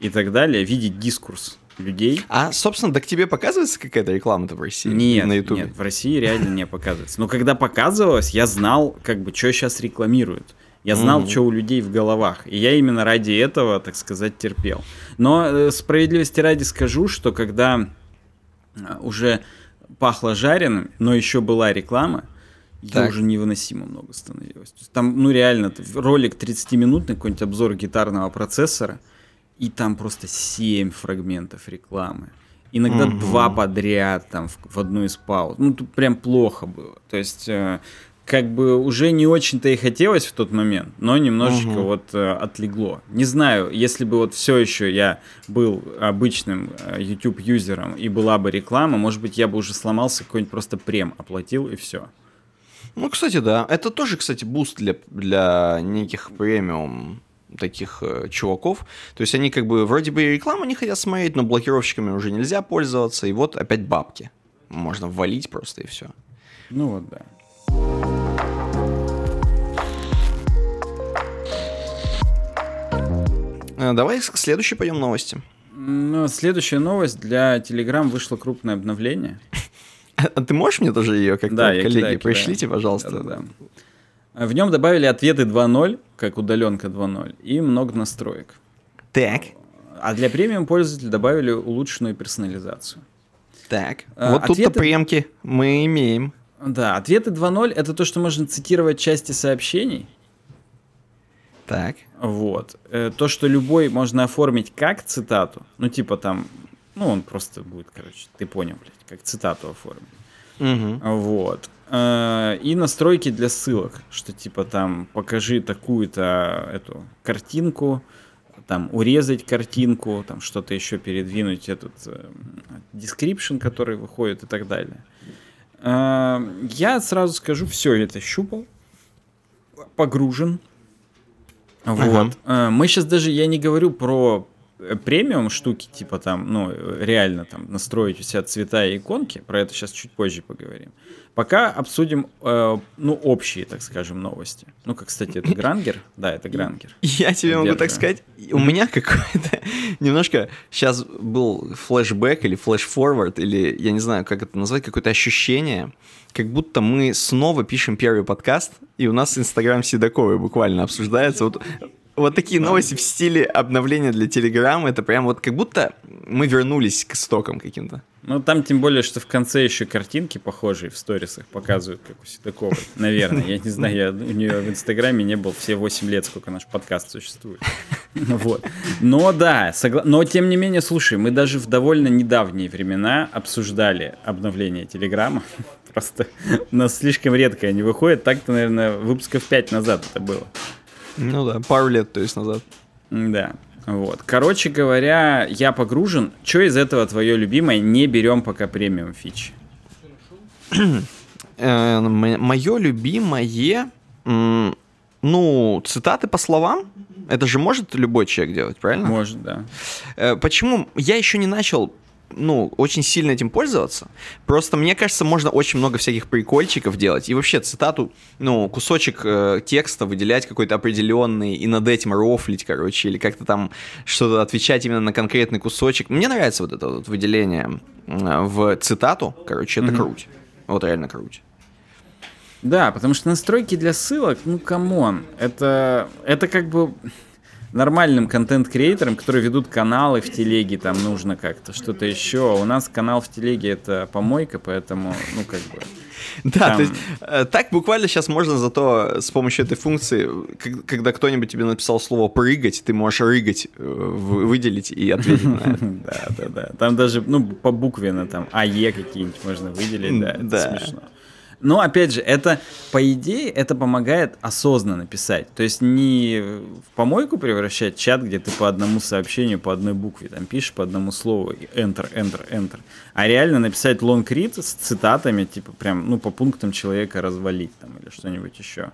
[SPEAKER 1] и так далее, видеть дискурс людей.
[SPEAKER 2] А, собственно, да к тебе показывается какая-то реклама-то в России?
[SPEAKER 1] Нет,
[SPEAKER 2] на Ютубе?
[SPEAKER 1] нет, в России реально не показывается. Но когда показывалось, я знал, как бы, что сейчас рекламируют. Я знал,
[SPEAKER 2] Мгм.
[SPEAKER 1] что у людей в головах. И я именно ради этого, так сказать, терпел. Но э, справедливости ради скажу, что когда уже пахло жареным, но еще была реклама,
[SPEAKER 2] Так.
[SPEAKER 1] уже невыносимо много становилось. Там, ну реально, ролик 30-минутный, какой-нибудь обзор гитарного процессора, и там просто 7 фрагментов рекламы. Иногда
[SPEAKER 2] Мгм.
[SPEAKER 1] два подряд там в, в одну из пауз. Ну, тут прям плохо было. То есть, э, как бы уже не очень-то и хотелось в тот момент, но немножечко
[SPEAKER 2] Мгм.
[SPEAKER 1] вот э, отлегло. Не знаю, если бы вот все еще я был обычным э, YouTube-юзером и была бы реклама, может быть, я бы уже сломался, какой-нибудь просто прем оплатил и все.
[SPEAKER 2] Ну, кстати, да. Это тоже, кстати, буст для, для неких премиум таких э, чуваков. То есть они как бы вроде бы и рекламу не хотят смотреть, но блокировщиками уже нельзя пользоваться. И вот опять бабки. Можно ввалить просто и все.
[SPEAKER 1] Ну вот, да.
[SPEAKER 2] Э, Давай к следующей пойдем новости.
[SPEAKER 1] Ну, следующая новость. Для Telegram вышло крупное обновление.
[SPEAKER 2] А ты можешь мне тоже ее как-то,
[SPEAKER 1] Да,
[SPEAKER 2] коллеги,
[SPEAKER 1] кидаю, кидаю.
[SPEAKER 2] пришлите, пожалуйста.
[SPEAKER 1] Да-да-да. В нем добавили ответы 2.0, как удаленка 2.0, и много настроек.
[SPEAKER 2] Так,
[SPEAKER 1] А для премиум пользователей добавили улучшенную персонализацию.
[SPEAKER 2] так.
[SPEAKER 1] А,
[SPEAKER 2] вот тут-то
[SPEAKER 1] ответы-
[SPEAKER 2] премки мы имеем.
[SPEAKER 1] Да, ответы 2.0 это то, что можно цитировать части сообщений.
[SPEAKER 2] Так.
[SPEAKER 1] Вот. Э, То, что любой можно оформить как цитату. Ну, типа там, ну, он просто будет, короче, ты понял, блядь, как цитату оформить.
[SPEAKER 2] Мгм.
[SPEAKER 1] Вот. Э, И настройки для ссылок, что типа там покажи такую-то эту картинку, там урезать картинку, там что-то еще передвинуть этот э, description, который выходит и так далее. Я сразу скажу, все это щупал, погружен.
[SPEAKER 2] Ага.
[SPEAKER 1] Вот. Э, Мы сейчас даже, я не говорю про премиум штуки, типа там, ну, реально там настроить у себя цвета и иконки, про это сейчас чуть позже поговорим. Пока обсудим, э, ну, общие, так скажем, новости. Ну, как, кстати, это Грангер? Да, это Грангер.
[SPEAKER 2] Я тебе могу так сказать, у меня какой-то немножко сейчас был флешбэк или флеш-форвард, или я не знаю, как это назвать, какое-то ощущение, как будто мы снова пишем первый подкаст, и у нас Инстаграм Седоковой буквально обсуждается. Вот, вот такие новости в стиле обновления для Телеграма, это прям вот как будто мы вернулись к истокам каким-то.
[SPEAKER 1] Ну, там тем более, что в конце еще картинки похожие в сторисах показывают, как у Седоковой. Наверное, я не знаю, я у нее в Инстаграме не был все 8 лет, сколько наш подкаст существует. Вот. Но да, согла- но тем не менее, слушай, мы даже в довольно недавние времена обсуждали обновление Телеграма. Просто у нас слишком редко они выходят. Так-то, наверное, выпусков 5 назад это было.
[SPEAKER 2] Ну да, пару лет, то есть назад.
[SPEAKER 1] Да. Вот. Короче говоря, я погружен. Что из этого твое любимое? Не берем пока премиум фичи.
[SPEAKER 2] Мое любимое, ну, цитаты по словам, это же может любой человек делать, правильно?
[SPEAKER 1] Может, да.
[SPEAKER 2] Э, Почему я еще не начал, ну, очень сильно этим пользоваться? Просто мне кажется, можно очень много всяких прикольчиков делать. И вообще цитату, ну, кусочек э, текста выделять какой-то определенный и над этим рофлить, короче, или как-то там что-то отвечать именно на конкретный кусочек. Мне нравится вот это вот выделение в цитату, короче, это
[SPEAKER 1] Мгм.
[SPEAKER 2] круть. Вот реально круть.
[SPEAKER 1] Да, потому что настройки для ссылок, ну come on, это, это как бы... нормальным контент-креаторам, которые ведут каналы в телеге, там нужно как-то что-то еще. У нас канал в телеге это помойка, поэтому, ну, как бы...
[SPEAKER 2] Да, там... то есть э, так буквально сейчас можно зато с помощью этой функции, когда кто-нибудь тебе написал слово «прыгать», ты можешь «рыгать» э, выделить и ответить на это.
[SPEAKER 1] Да, да, да. Там даже, ну, по букве на там АЕ какие-нибудь можно выделить, да, это смешно. Но опять же, это, по идее, это помогает осознанно писать. То есть не в помойку превращать чат, где ты по одному сообщению, по одной букве там пишешь, по одному слову, enter, enter, enter. А реально написать long read с цитатами, типа прям, ну, по пунктам человека развалить там или что-нибудь еще.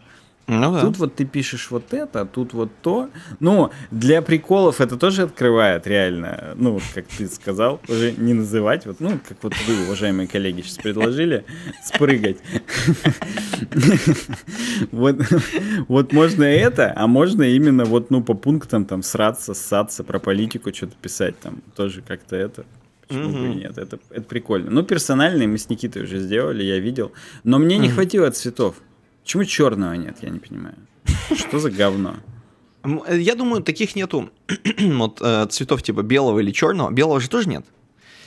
[SPEAKER 1] Ну, да. Тут вот ты пишешь вот это, а тут вот то. Ну, для приколов это тоже открывает реально. Ну, как ты сказал, уже не называть. Вот, ну, как вот вы, уважаемые коллеги, сейчас предложили спрыгать. Вот, вот можно это, а можно именно вот, ну, по пунктам там сраться, ссаться, про политику что-то писать там. Тоже как-то это. Почему бы и нет? Это, это прикольно. Ну, персональные мы с Никитой уже сделали, я видел. Но мне не хватило цветов. Почему черного нет, я не понимаю. Что за говно?
[SPEAKER 2] Э, я думаю, таких нету вот э, цветов типа белого или черного. Белого же тоже нет.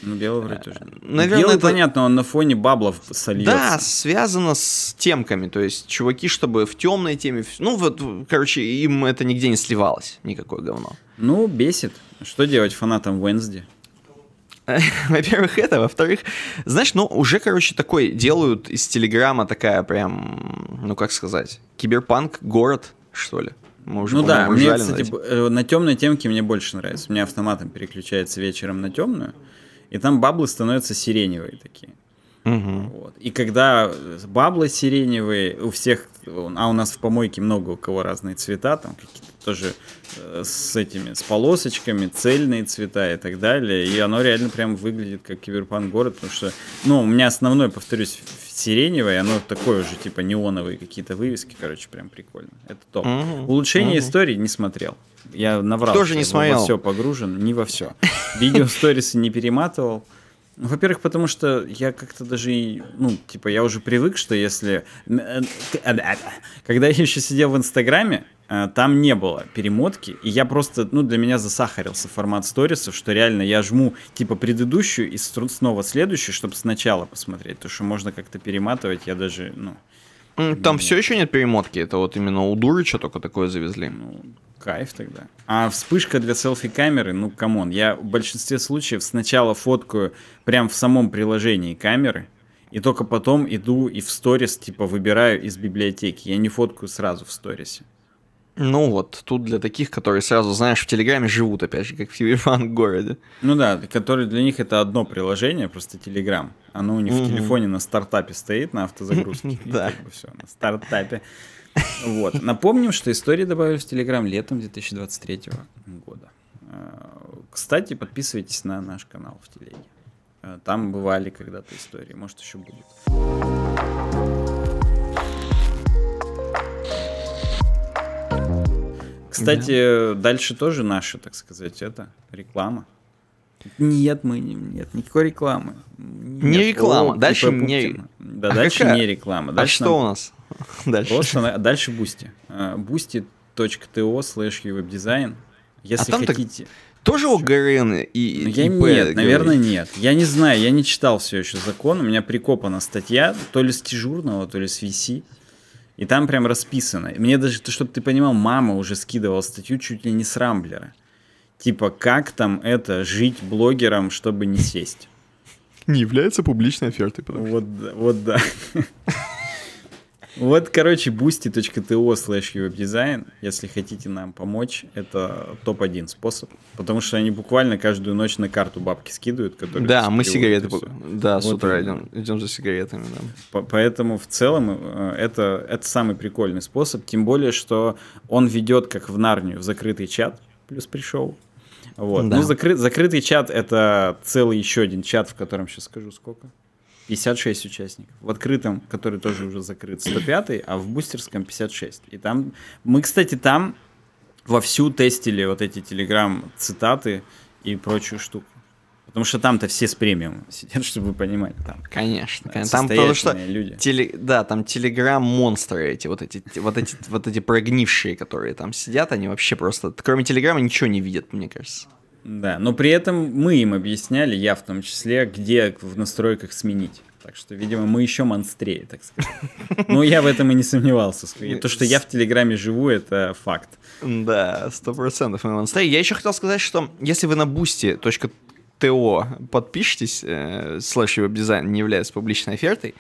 [SPEAKER 1] Ну, белого вроде тоже. Нет. Наверное, Белый, это... понятно, он на фоне баблов сольется.
[SPEAKER 2] Да, связано с темками. То есть, чуваки, чтобы в темной теме. Ну, вот, короче, им это нигде не сливалось, никакое говно.
[SPEAKER 1] Ну, бесит. Что делать фанатам Wednesday?
[SPEAKER 2] Во-первых, это. Во-вторых, знаешь, ну, уже, короче, такой делают из Телеграма такая прям, ну, как сказать, киберпанк город, что ли.
[SPEAKER 1] Мы уже, ну да, мне, кстати, э, на темной темке мне больше нравится. У меня автоматом переключается вечером на темную, и там баблы становятся сиреневые такие. Угу. Вот. И когда баблы сиреневые, у всех, а у нас в помойке много у кого разные цвета, там какие-то тоже э, с этими, с полосочками, цельные цвета и так далее, и оно реально прям выглядит как киберпанк город, потому что, ну, у меня основной, повторюсь, сиреневое, оно такое же, типа неоновые какие-то вывески, короче, прям прикольно. Это топ. Угу. Улучшение угу. истории не смотрел. Я наврал.
[SPEAKER 2] Тоже не смотрел.
[SPEAKER 1] Во все погружен, не во все. Видео сторисы не перематывал. Ну, во-первых, потому что я как-то даже, и, ну, типа, я уже привык, что если... Э, когда я еще сидел в Инстаграме, э, там не было перемотки, и я просто, ну, для меня засахарился формат сторисов, что реально я жму, типа, предыдущую и снова следующую, чтобы сначала посмотреть, то что можно как-то перематывать, я даже, ну...
[SPEAKER 2] Там все еще нет перемотки, это вот именно у Дурыча только такое завезли.
[SPEAKER 1] Ну, Кайф тогда. А вспышка для селфи-камеры, ну, come on, я в большинстве случаев сначала фоткаю прям в самом приложении камеры, и только потом иду и в сторис, типа, выбираю из библиотеки. Я не фоткаю сразу в сторисе.
[SPEAKER 2] Ну вот, тут для таких, которые сразу, знаешь, в Телеграме живут, опять же, как в киберпанк городе.
[SPEAKER 1] Ну да, которые для них это одно приложение, просто Телеграм. Оно у них в телефоне на стартапе стоит, на автозагрузке. Да. Все, на стартапе. Вот. Напомним, что истории добавили в Телеграм летом 2023 года. А, кстати, подписывайтесь на наш канал в Телеге. А, там бывали когда-то истории, может еще будет. Кстати, да. дальше тоже наша, так сказать, это реклама. Нет, мы не, нет никакой рекламы.
[SPEAKER 2] Нет, не реклама. О, дальше не.
[SPEAKER 1] Да, а дальше какая? не реклама.
[SPEAKER 2] А дальше а что нам... у нас?
[SPEAKER 1] Дальше. Просто дальше Бусти. Boosty.to slash webdesign. Если а хотите...
[SPEAKER 2] Тоже ОГРН и
[SPEAKER 1] ну, я Нет, говорить. наверное, нет. Я не знаю, я не читал все еще закон. У меня прикопана статья, то ли с дежурного, то ли с VC. И там прям расписано. Мне даже, чтобы ты понимал, мама уже скидывала статью чуть ли не с Рамблера. Типа, как там это, жить блогером, чтобы не сесть.
[SPEAKER 2] Не является публичной офертой.
[SPEAKER 1] Вот, вот да. Вот, короче, boosty.to slash webdesign, если хотите нам помочь, это топ-1 способ, потому что они буквально каждую ночь на карту бабки скидывают,
[SPEAKER 2] которые... Да, мы сигареты... Да, вот с утра идем, идем за сигаретами,
[SPEAKER 1] да. Поэтому в целом э, это, это самый прикольный способ, тем более, что он ведет как в Нарнию, в закрытый чат, плюс пришел. Вот. Да. Ну, закры... закрытый чат — это целый еще один чат, в котором сейчас скажу сколько. 56 участников. В открытом, который тоже уже закрыт, 105, а в бустерском 56. И там... Мы, кстати, там вовсю тестили вот эти телеграм-цитаты и прочую штуку. Потому что там-то все с премиум сидят, чтобы вы понимали. Там,
[SPEAKER 2] конечно. Там потому что люди. Теле, да, там телеграм-монстры эти, вот эти, вот эти, вот эти прогнившие, которые там сидят, они вообще просто, кроме телеграма, ничего не видят, мне кажется.
[SPEAKER 1] Да, но при этом мы им объясняли, я в том числе, где в настройках сменить. Так что, видимо, мы еще монстрее, так сказать. Но я в этом и не сомневался. И то, что я в Телеграме живу, это факт.
[SPEAKER 2] Да, сто процентов мы монстрее. Я еще хотел сказать, что если вы на boosty.com ТО подпишетесь, э, слэш веб-дизайн не является публичной офертой,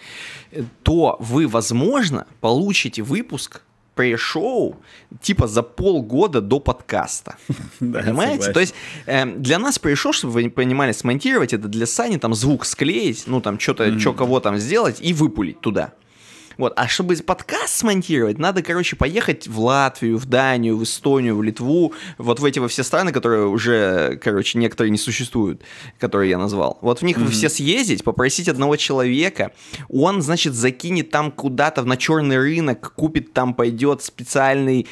[SPEAKER 2] то вы, возможно, получите выпуск pre-шоу типа за полгода до подкаста. Понимаете? То есть э, для нас pre-шоу, чтобы вы понимали, смонтировать это для Сани, там звук склеить, ну там что-то, mm-hmm. что кого там сделать и выпулить туда. Вот. А чтобы подкаст смонтировать, надо, короче, поехать в Латвию, в Данию, в Эстонию, в Литву, вот в эти во все страны, которые уже, короче, некоторые не существуют, которые я назвал. Вот в них mm-hmm. все съездить, попросить одного человека, он, значит, закинет там куда-то на черный рынок, купит там, пойдет специальный,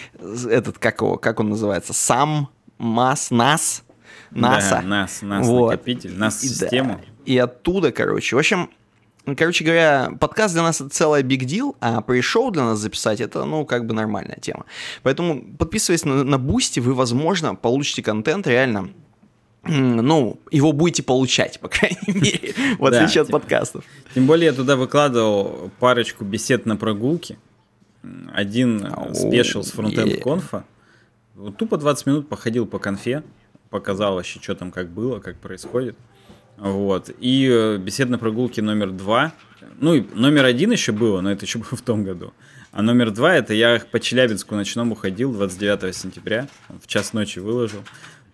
[SPEAKER 2] этот, как его, как он называется, сам, МАС, НАС, НАСА. Да,
[SPEAKER 1] НАС, НАС вот. накопитель, НАС-систему.
[SPEAKER 2] И, да, и оттуда, короче, в общем, Короче говоря, подкаст для нас это целая big deal, а пришел для нас записать это, ну, как бы нормальная тема. Поэтому, подписываясь на, на Boosty, вы, возможно, получите контент реально ну, его будете получать, по крайней мере, в отличие от подкастов.
[SPEAKER 1] Тем более я туда выкладывал парочку бесед на прогулке. Один спешил с фронтенд конфа. Вот тупо 20 минут походил по конфе, показал вообще, что там как было, как происходит. Вот. И э, бесед на прогулке номер два. Ну, и номер один еще было, но это еще было в том году. А номер два, это я по Челябинску ночному ходил 29 сентября, в час ночи выложил.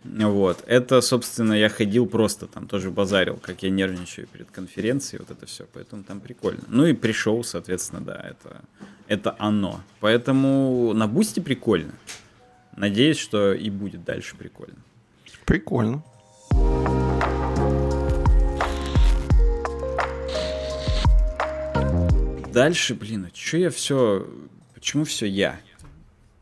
[SPEAKER 1] Вот. Это, собственно, я ходил просто там, тоже базарил, как я нервничаю перед конференцией, вот это все. Поэтому там прикольно. Ну и пришел, соответственно, да, это, это оно. Поэтому на бусте прикольно. Надеюсь, что и будет дальше прикольно.
[SPEAKER 2] Прикольно.
[SPEAKER 1] Дальше, блин, а что я все... Почему все я?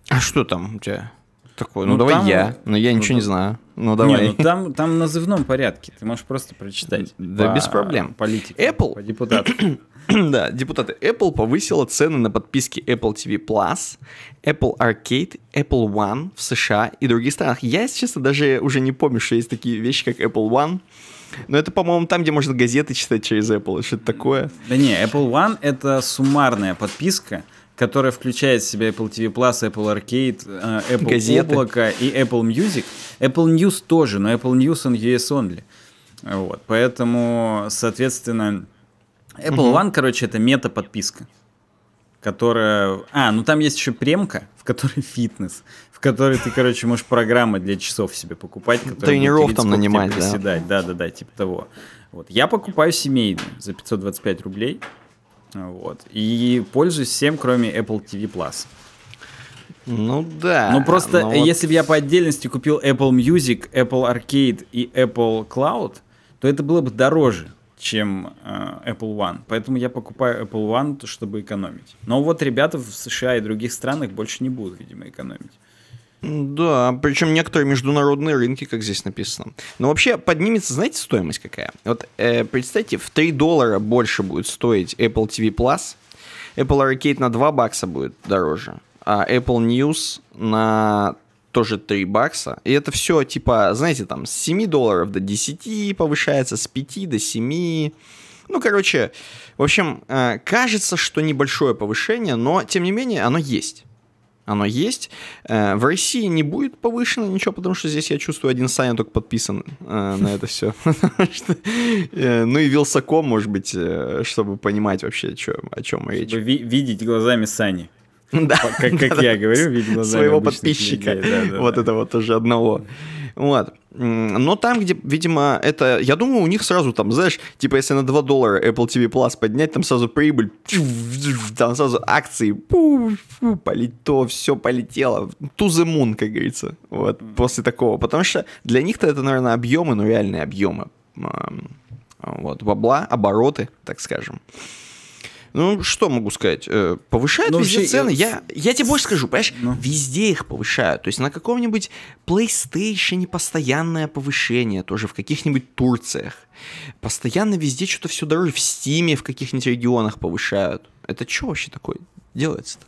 [SPEAKER 2] А что там у тебя такое? Ну, ну давай там... я, но я ничего ну, не знаю. Ну давай.
[SPEAKER 1] Не, ну там, там в назывном порядке, ты можешь просто прочитать.
[SPEAKER 2] Да, по... без проблем.
[SPEAKER 1] Политике,
[SPEAKER 2] Apple...
[SPEAKER 1] по депутатам.
[SPEAKER 2] да, депутаты Apple повысила цены на подписки Apple TV Plus, Apple Arcade, Apple One в США и других странах. Я, если честно, даже уже не помню, что есть такие вещи, как Apple One. Но это, по-моему, там, где можно газеты читать через Apple. Что-то такое.
[SPEAKER 1] Да не, Apple One — это суммарная подписка, которая включает в себя Apple TV+, Apple Arcade, э, Apple Газеты. Облако и Apple Music. Apple News тоже, но Apple News он US only. Вот, поэтому, соответственно, Apple угу. One, короче, это мета-подписка, которая... А, ну там есть еще премка, в которой фитнес в которой ты, короче, можешь программы для часов себе покупать,
[SPEAKER 2] которые тренеров там нанимать,
[SPEAKER 1] да. Да, да, да, типа того. Вот. Я покупаю семейный за 525 рублей. Вот. И пользуюсь всем, кроме Apple TV Plus.
[SPEAKER 2] Ну да.
[SPEAKER 1] Ну просто, вот... если бы я по отдельности купил Apple Music, Apple Arcade и Apple Cloud, то это было бы дороже чем э, Apple One. Поэтому я покупаю Apple One, чтобы экономить. Но вот ребята в США и других странах больше не будут, видимо, экономить.
[SPEAKER 2] Да, причем некоторые международные рынки, как здесь написано. Но вообще поднимется, знаете, стоимость какая? Вот э, представьте, в 3 доллара больше будет стоить Apple TV Plus, Apple Arcade на 2 бакса будет дороже, а Apple News на тоже 3 бакса. И это все, типа, знаете, там с 7 долларов до 10 повышается, с 5 до 7. Ну, короче, в общем, э, кажется, что небольшое повышение, но, тем не менее, оно есть оно есть. Э, в России не будет повышено ничего, потому что здесь я чувствую, один Саня только подписан э, на это все. Э, ну и Вилсаком, может быть, чтобы понимать вообще, о чем речь.
[SPEAKER 1] Видеть глазами Сани. Да. Как, как я говорю, видеть глазами
[SPEAKER 2] Своего подписчика. вот это вот уже одного. Вот. Но там, где, видимо, это... Я думаю, у них сразу там, знаешь, типа, если на 2 доллара Apple TV Plus поднять, там сразу прибыль, там сразу акции, полето, все полетело. To the moon, как говорится. Вот, после такого. Потому что для них-то это, наверное, объемы, но реальные объемы. Вот, бабла, обороты, так скажем. Ну, что могу сказать? Э, повышают
[SPEAKER 1] Ну,
[SPEAKER 2] везде
[SPEAKER 1] вообще,
[SPEAKER 2] цены.
[SPEAKER 1] я-
[SPEAKER 2] Я, я тебе больше скажу, понимаешь,
[SPEAKER 1] Ну.
[SPEAKER 2] везде их повышают. То есть на каком-нибудь PlayStation постоянное повышение, тоже в каких-нибудь Турциях. Постоянно везде что-то все дороже. В Стиме в каких-нибудь регионах повышают. Это что вообще такое делается-то?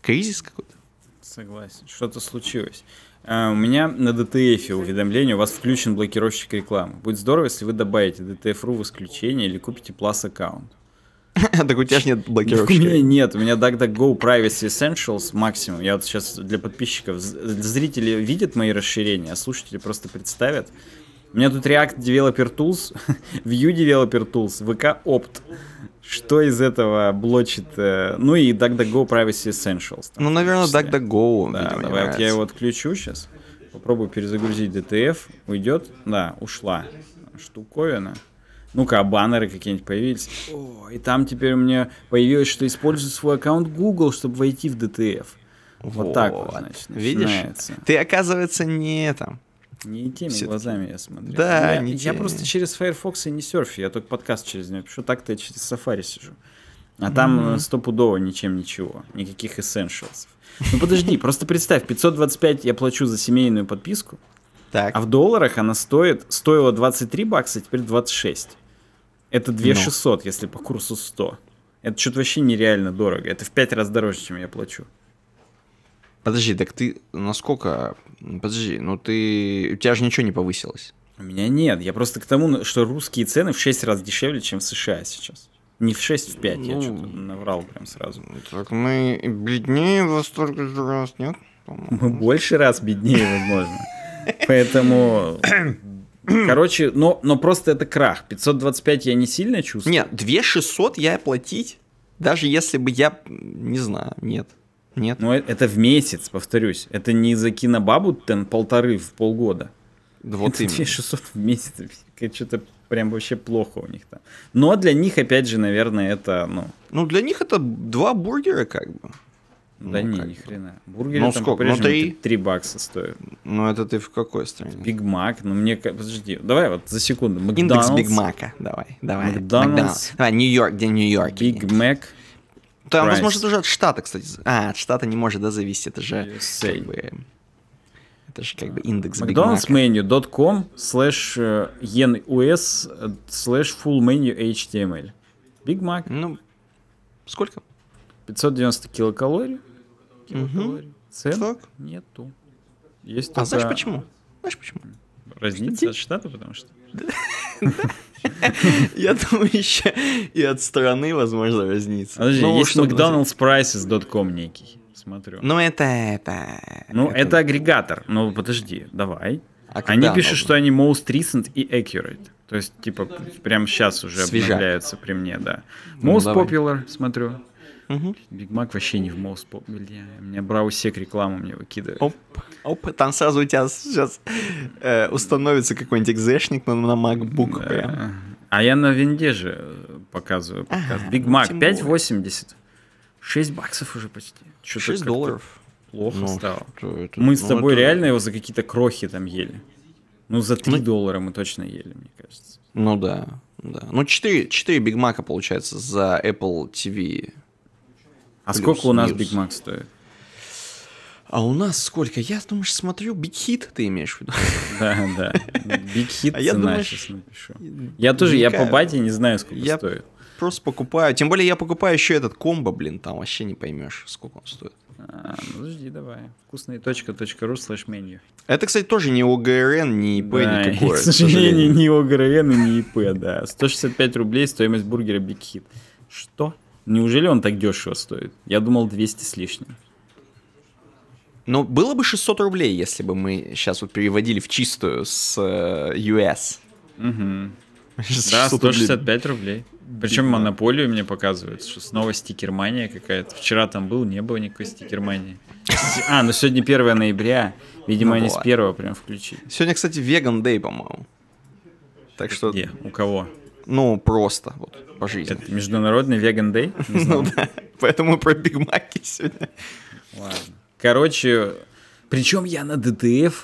[SPEAKER 2] Кризис какой-то?
[SPEAKER 1] Согласен, что-то случилось. А, у меня на DTF уведомление, у вас включен блокировщик рекламы. Будет здорово, если вы добавите DTF.ru в исключение или купите Plus аккаунт.
[SPEAKER 2] Так у тебя же нет
[SPEAKER 1] У
[SPEAKER 2] блокировщика.
[SPEAKER 1] меня нет, у меня DuckDuckGo Privacy Essentials максимум. Я вот сейчас для подписчиков, зрители видят мои расширения, а слушатели просто представят. У меня тут React Developer Tools, Vue Developer Tools, VK Opt. Что из этого блочит? э, Ну и DuckDuckGo Privacy Essentials. там
[SPEAKER 2] Ну, наверное. DuckDuckGo.
[SPEAKER 1] Да,
[SPEAKER 2] видимо,
[SPEAKER 1] давай вот я его отключу сейчас. Попробую перезагрузить DTF. Уйдет? Да, ушла штуковина. Ну-ка, а баннеры какие-нибудь появились? О, и там теперь у меня появилось, что используй свой аккаунт Google, чтобы войти в DTF. Вот, так вот, значит,
[SPEAKER 2] Видишь?
[SPEAKER 1] начинается.
[SPEAKER 2] Ты, оказывается, не там.
[SPEAKER 1] Не теми
[SPEAKER 2] Всё-таки.
[SPEAKER 1] глазами я смотрю.
[SPEAKER 2] Да,
[SPEAKER 1] я,
[SPEAKER 2] не
[SPEAKER 1] я
[SPEAKER 2] теми.
[SPEAKER 1] просто через Firefox и не серфю, я только подкаст через него пишу, так-то я через Safari сижу. А там э, стопудово ничем ничего, никаких essentials. Ну подожди, просто представь, 525 я плачу за семейную подписку,
[SPEAKER 2] Так.
[SPEAKER 1] а в долларах она стоит, стоила 23 бакса, теперь 26. Это 2600, если по курсу 100. Это что-то вообще нереально дорого. Это в 5 раз дороже, чем я плачу.
[SPEAKER 2] Подожди, так ты насколько... Подожди, ну ты... У тебя же ничего не повысилось.
[SPEAKER 1] У меня нет. Я просто к тому, что русские цены в 6 раз дешевле, чем в США сейчас. Не в 6, в 5. Я
[SPEAKER 2] Ну.
[SPEAKER 1] что-то наврал прям сразу.
[SPEAKER 2] Так мы бледнее во столько же раз, нет?
[SPEAKER 1] Мы больше раз беднее, возможно. Поэтому... Короче, но, но просто это крах. 525 я не сильно чувствую.
[SPEAKER 2] Нет, 2600 я платить, даже если бы я... Не знаю, нет. Нет.
[SPEAKER 1] Но э- это в месяц, повторюсь. Это не за кинобабу там полторы в полгода.
[SPEAKER 2] вот
[SPEAKER 1] это
[SPEAKER 2] именно.
[SPEAKER 1] 2600 в месяц. Что-то прям вообще плохо у них там. Но для них, опять же, наверное, это, ну...
[SPEAKER 2] Ну, для них это два бургера, как бы.
[SPEAKER 1] Да
[SPEAKER 2] Ну,
[SPEAKER 1] не, ни хрена. Бургеры
[SPEAKER 2] Ну,
[SPEAKER 1] там
[SPEAKER 2] сколько? Ну, три?
[SPEAKER 1] 3 бакса стоят.
[SPEAKER 2] Ну, это ты в какой стране?
[SPEAKER 1] Биг Мак, ну мне... Подожди, давай вот за секунду.
[SPEAKER 2] Индекс
[SPEAKER 1] Макдональдс,
[SPEAKER 2] Биг Мака. Давай, давай.
[SPEAKER 1] Макдональдс.
[SPEAKER 2] Давай, Нью-Йорк, где Нью-Йорк?
[SPEAKER 1] Биг Мак,
[SPEAKER 2] Там,
[SPEAKER 1] Прайс.
[SPEAKER 2] возможно, даже от штата, кстати. А, от штата не может, да, зависеть. Это же
[SPEAKER 1] USA.
[SPEAKER 2] как бы... Это же как бы индекс Биг
[SPEAKER 1] McDonald's
[SPEAKER 2] Мака.
[SPEAKER 1] menu.com slash э, yenus э, slash full menu HTML. Биг Мак,
[SPEAKER 2] Ну, сколько?
[SPEAKER 1] 590 килокалорий. Килокалорий. Цен
[SPEAKER 2] Так.
[SPEAKER 1] нету. Есть
[SPEAKER 2] А знаешь
[SPEAKER 1] только
[SPEAKER 2] почему? Знаешь почему?
[SPEAKER 1] разница от штата, потому что...
[SPEAKER 2] Я думаю, еще и от страны, возможно, разнится.
[SPEAKER 1] Подожди,
[SPEAKER 2] Ну,
[SPEAKER 1] есть McDonald'sprices.com некий. Смотрю.
[SPEAKER 2] Ну, это, это...
[SPEAKER 1] Ну, это агрегатор. Ну, подожди, давай.
[SPEAKER 2] А
[SPEAKER 1] Они пишут, что они most recent и accurate. То есть, типа, прямо сейчас уже обновляются при мне, да.
[SPEAKER 2] Ну,
[SPEAKER 1] Most popular, смотрю. Биг Мак вообще не в popular. Бля, у меня браусек рекламу мне выкидывает.
[SPEAKER 2] Оп, оп, там сразу у тебя сейчас э, установится какой-нибудь экзешник на, на MacBook. прям.
[SPEAKER 1] Э, А я на винде же э, показываю. Биг
[SPEAKER 2] ну,
[SPEAKER 1] Мак
[SPEAKER 2] тем более.
[SPEAKER 1] 5.80. 6 баксов уже почти. Что-то
[SPEAKER 2] 6
[SPEAKER 1] как-то
[SPEAKER 2] долларов.
[SPEAKER 1] Плохо
[SPEAKER 2] Ну,
[SPEAKER 1] стало.
[SPEAKER 2] что это?
[SPEAKER 1] Мы с
[SPEAKER 2] Ну,
[SPEAKER 1] тобой
[SPEAKER 2] это-
[SPEAKER 1] реально его за какие-то крохи там ели. Ну, за 3
[SPEAKER 2] Мы-
[SPEAKER 1] доллара мы точно ели, мне кажется.
[SPEAKER 2] Ну да, да. Ну 4, 4 Биг Мака получается за Apple TV.
[SPEAKER 1] А сколько у нас
[SPEAKER 2] минус.
[SPEAKER 1] Биг Мак стоит?
[SPEAKER 2] А у нас сколько? Я, думаешь, смотрю, Биг Хит ты имеешь в виду?
[SPEAKER 1] Да, да. Биг хит
[SPEAKER 2] А я
[SPEAKER 1] цена сейчас напишу. Я тоже, я по бате не знаю, сколько стоит.
[SPEAKER 2] Просто покупаю. Тем более я покупаю еще этот комбо, блин, там вообще не поймешь, сколько он стоит.
[SPEAKER 1] А, ну, подожди, давай. Вкусно и точка, точка ру слэш меню.
[SPEAKER 2] Это, кстати, тоже не ОГРН, не ИП,
[SPEAKER 1] Да, и,
[SPEAKER 2] никакое.
[SPEAKER 1] к сожалению, ни ОГРН и ни ИП, да. 165 рублей стоимость бургера Биг Хит. Что? Неужели он так дешево стоит? Я думал 200 с лишним.
[SPEAKER 2] Но было бы 600 рублей, если бы мы сейчас вот переводили в чистую с э, US.
[SPEAKER 1] Мгм. Да,
[SPEAKER 2] 600 рублей.
[SPEAKER 1] 165 рублей. Причем монополию мне показывают, что снова стикермания какая-то. Вчера там был, не было никакой стикермании. А, ну сегодня 1 ноября. Видимо,
[SPEAKER 2] Ну
[SPEAKER 1] они
[SPEAKER 2] вот.
[SPEAKER 1] с первого прям включили.
[SPEAKER 2] Сегодня, кстати, веган дэй, по-моему. Так что,
[SPEAKER 1] Где? У кого?
[SPEAKER 2] Ну, просто, вот, по жизни.
[SPEAKER 1] Это международный веган знал.
[SPEAKER 2] Ну да, поэтому про Биг Маки сегодня.
[SPEAKER 1] Ладно. Короче, причем я на DTF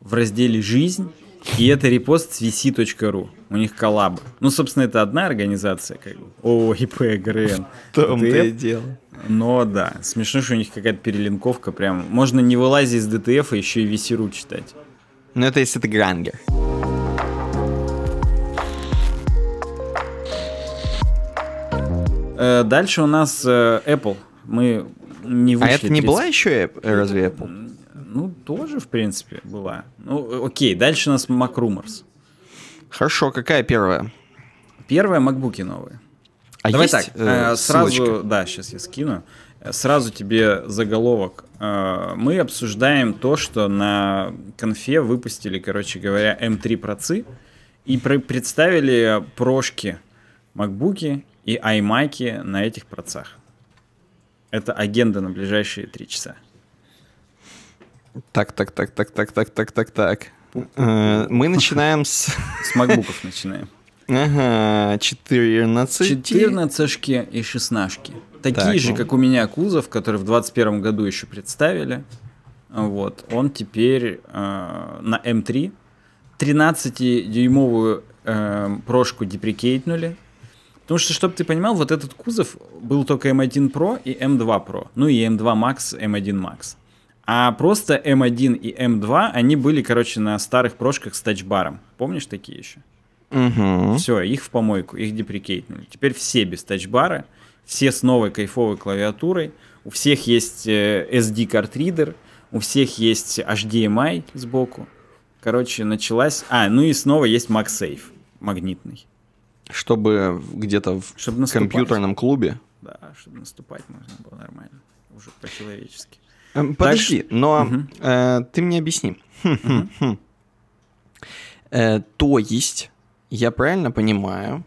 [SPEAKER 1] в разделе «Жизнь» И это репост с vc.ru. У них коллабы. Ну, собственно, это одна организация, как бы. О, ИП, ГРН.
[SPEAKER 2] Том-то и дело.
[SPEAKER 1] Но да, смешно, что у них какая-то перелинковка прям. Можно не вылазить из DTF, а еще и VC.ru читать.
[SPEAKER 2] Ну, это если ты грангер.
[SPEAKER 1] Э, Дальше у нас э, Apple. Мы не
[SPEAKER 2] А
[SPEAKER 1] вышли.
[SPEAKER 2] это не
[SPEAKER 1] 30
[SPEAKER 2] была еще App- разве Apple?
[SPEAKER 1] Ну, тоже, в принципе, была. Ну, окей, дальше у нас Mac Rumors.
[SPEAKER 2] Хорошо, какая первая?
[SPEAKER 1] Первое, макбуки новые.
[SPEAKER 2] А
[SPEAKER 1] Давай так,
[SPEAKER 2] э,
[SPEAKER 1] э, сразу,
[SPEAKER 2] ссылочка?
[SPEAKER 1] да, сейчас я скину. Э, Сразу тебе заголовок. Э, Мы обсуждаем то, что на конфе выпустили, короче говоря, M3 процы и представили прошки, макбуки и iMac на этих процах. Это агенда на ближайшие три часа.
[SPEAKER 2] Так, так, так, так, так, так, так, так, так. Э, Мы начинаем с...
[SPEAKER 1] С макбуков начинаем.
[SPEAKER 2] Ага, 14.
[SPEAKER 1] 14 и 16. Такие
[SPEAKER 2] Так,
[SPEAKER 1] же,
[SPEAKER 2] ну.
[SPEAKER 1] как у меня кузов, который в 2021 году еще представили. Вот, он теперь э, на М3. 13-дюймовую э, прошку деприкейтнули. Потому что, чтобы ты понимал, вот этот кузов был только M1 Pro и M2 Pro. Ну и M2 Max, M1 Max. А просто M1 и M2, они были, короче, на старых прошках с тачбаром. Помнишь такие еще?
[SPEAKER 2] Мгм.
[SPEAKER 1] Все, их в помойку, их деприкейтнули. Теперь все без тачбара, все с новой кайфовой клавиатурой, у всех есть э, SD-картридер, у всех есть HDMI сбоку. Короче, началась... А, ну и снова есть MagSafe магнитный.
[SPEAKER 2] Чтобы где-то в
[SPEAKER 1] Чтобы наступать.
[SPEAKER 2] компьютерном клубе.
[SPEAKER 1] Да, чтобы наступать можно было нормально. Уже по-человечески.
[SPEAKER 2] Эм, Подожди, но
[SPEAKER 1] Мгм.
[SPEAKER 2] э, ты мне объясни. Э, То есть, я правильно понимаю,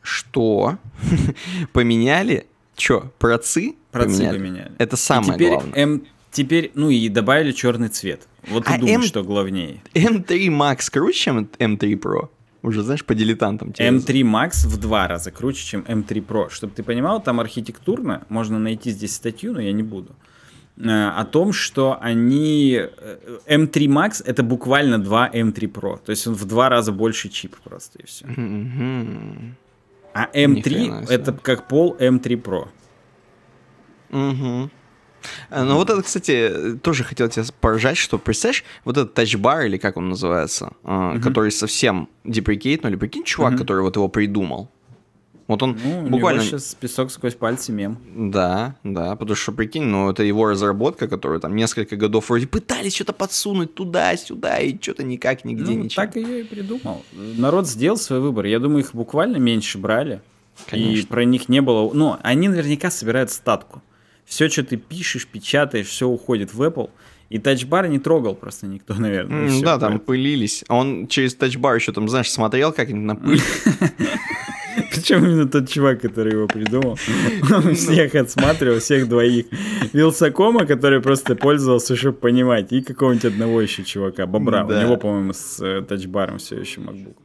[SPEAKER 2] что поменяли, что, процы?
[SPEAKER 1] Процы
[SPEAKER 2] поменяли?
[SPEAKER 1] поменяли.
[SPEAKER 2] Это
[SPEAKER 1] И
[SPEAKER 2] самое
[SPEAKER 1] теперь
[SPEAKER 2] главное.
[SPEAKER 1] М... Теперь, ну и добавили черный цвет. Вот ты
[SPEAKER 2] А
[SPEAKER 1] думаешь,
[SPEAKER 2] М-
[SPEAKER 1] что главнее.
[SPEAKER 2] M3 Max круче, чем M3 Pro? Уже, знаешь, по дилетантам. тебе
[SPEAKER 1] M3 Max в два раза круче, чем M3 Pro. Чтобы ты понимал, там архитектурно, можно найти здесь статью, но я не буду, э, о том, что они... э, M3 Max это буквально 2 M3 Pro. То есть он в два раза больше чип просто, и все. А
[SPEAKER 2] Ни
[SPEAKER 1] M3
[SPEAKER 2] хрена себе.
[SPEAKER 1] это как пол M3 Pro.
[SPEAKER 2] Мгм. А, Ну вот это, кстати, тоже хотел тебя поражать, что, представляешь, вот этот тачбар, или как он называется, а, который совсем деприкейтнули, прикинь, чувак,
[SPEAKER 1] Мгм.
[SPEAKER 2] который вот его придумал. Вот он
[SPEAKER 1] Ну,
[SPEAKER 2] буквально...
[SPEAKER 1] сейчас песок сквозь пальцы мем.
[SPEAKER 2] Да, да, потому что, прикинь, ну это его разработка, которую там несколько годов вроде пытались что-то подсунуть туда-сюда, и что-то никак, нигде,
[SPEAKER 1] Ну,
[SPEAKER 2] ничего.
[SPEAKER 1] так и я и придумал. Народ сделал свой выбор. Я думаю, их буквально меньше брали. И
[SPEAKER 2] Конечно.
[SPEAKER 1] про них не было... Ну, они наверняка собирают статку. Все, что ты пишешь, печатаешь, все уходит в Apple. И тачбар не трогал просто никто, наверное. всё.
[SPEAKER 2] да, там пылились. А он через тачбар еще там, знаешь, смотрел как-нибудь на пыль.
[SPEAKER 1] Причем именно тот чувак, который его придумал. Он всех отсматривал, всех двоих. Вилсакома, который просто пользовался, чтобы понимать. И какого-нибудь одного еще чувака, Бобра. У него, по-моему, с э, тачбаром все еще MacBook.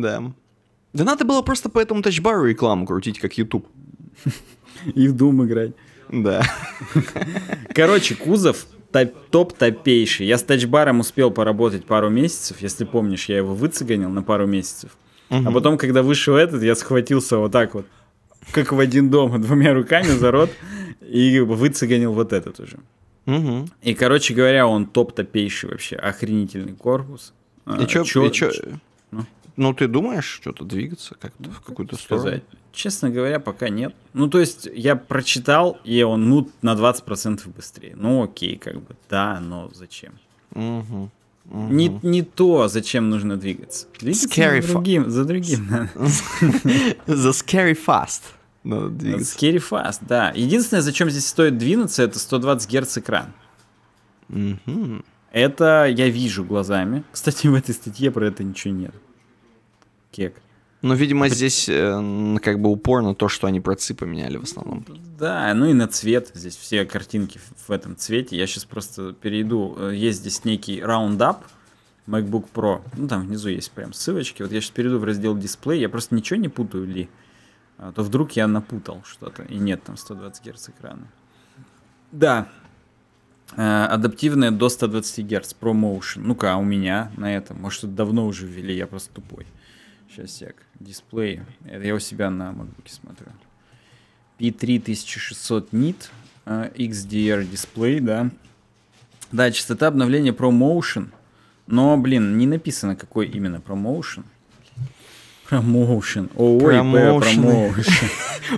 [SPEAKER 2] Да. Да надо было просто по этому тачбару рекламу крутить, как YouTube.
[SPEAKER 1] И в Doom играть.
[SPEAKER 2] Да.
[SPEAKER 1] Короче, кузов топ- топ-топейший. Я с тачбаром успел поработать пару месяцев. Если помнишь, я его выцеганил на пару месяцев. А потом, когда вышел этот, я схватился вот так вот, как в один дом, двумя руками за рот, и выцеганил вот этот уже. И, короче говоря, он топ-топейший вообще, охренительный корпус. А,
[SPEAKER 2] И чё,
[SPEAKER 1] чё-
[SPEAKER 2] и чё-
[SPEAKER 1] чё ну?
[SPEAKER 2] Ну, ты думаешь что-то двигаться как-то в какую-то сторону?
[SPEAKER 1] сказать? Честно говоря, пока нет. Ну, то есть, я прочитал, и он, ну, на 20% быстрее. Ну, окей, как бы, да, но зачем?
[SPEAKER 2] Мгм. Мгм.
[SPEAKER 1] Не, не то, зачем нужно двигаться. Двигаться
[SPEAKER 2] Scary
[SPEAKER 1] за другим, за другим. надо.
[SPEAKER 2] The scary fast. Надо двигаться.
[SPEAKER 1] Scary fast, да. Единственное, зачем здесь стоит двинуться, это 120 Гц экран.
[SPEAKER 2] Мгм.
[SPEAKER 1] Это я вижу глазами. Кстати, в этой статье про это ничего нет. Кек.
[SPEAKER 2] Ну, видимо, здесь э, как бы упор на то, что они процы поменяли в основном.
[SPEAKER 1] Да, ну и на цвет. Здесь все картинки в- этом цвете. Я сейчас просто перейду. Э, Есть здесь некий Roundup MacBook Pro. Ну, там внизу есть прям ссылочки. Вот я сейчас перейду в раздел дисплей. Я просто ничего не путаю ли. А то вдруг я напутал что-то. И нет там 120 Гц экрана. Да. Э, адаптивная до 120 Гц, ProMotion. Ну-ка, а у меня на этом? Может, это давно уже ввели, я просто тупой. Сейчас, сек. Дисплей. Это я у себя на MacBook смотрю. P3600 nit, XDR дисплей, да. Да, частота обновления ProMotion. Но, блин, не написано, какой именно ProMotion. Промоушен. Ой, промоушен.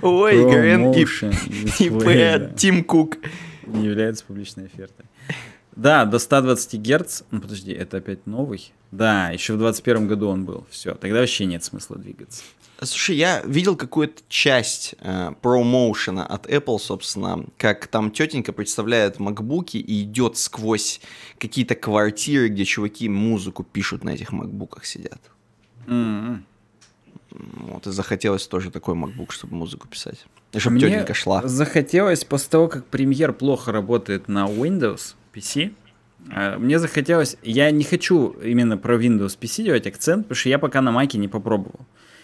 [SPEAKER 2] Ой, Грен ИП Тим Кук.
[SPEAKER 1] Не является публичной офертой. Да, до 120 Гц. Ну, подожди, это опять новый? Да, еще в 21 году он был. Все, тогда вообще нет смысла двигаться.
[SPEAKER 2] Слушай, я видел какую-то часть э, промоушена от Apple, собственно, как там тетенька представляет макбуки и идет сквозь какие-то квартиры, где чуваки музыку пишут на этих макбуках сидят. Mm-hmm. Вот, и захотелось тоже такой MacBook, чтобы музыку писать. И чтобы
[SPEAKER 1] Мне
[SPEAKER 2] тетенька шла.
[SPEAKER 1] захотелось после того, как премьер плохо работает на Windows PC, э, мне захотелось... Я не хочу именно про Windows PC делать акцент, потому что я пока на Маке не попробовал.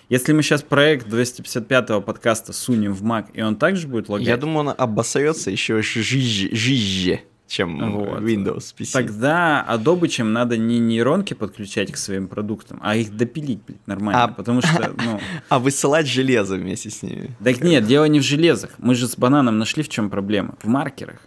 [SPEAKER 1] Если мы сейчас проект 255-го подкаста сунем в Mac, и он также будет лагать...
[SPEAKER 2] Я думаю, он обосрется еще жиже. жиже чем вот. Windows PC.
[SPEAKER 1] Тогда Adobe чем надо не нейронки подключать к своим продуктам, а их допилить блядь, нормально, а, потому что, ну...
[SPEAKER 2] А высылать железо вместе с ними.
[SPEAKER 1] Так нет, дело не в железах. Мы же с бананом нашли, в чем проблема. В маркерах.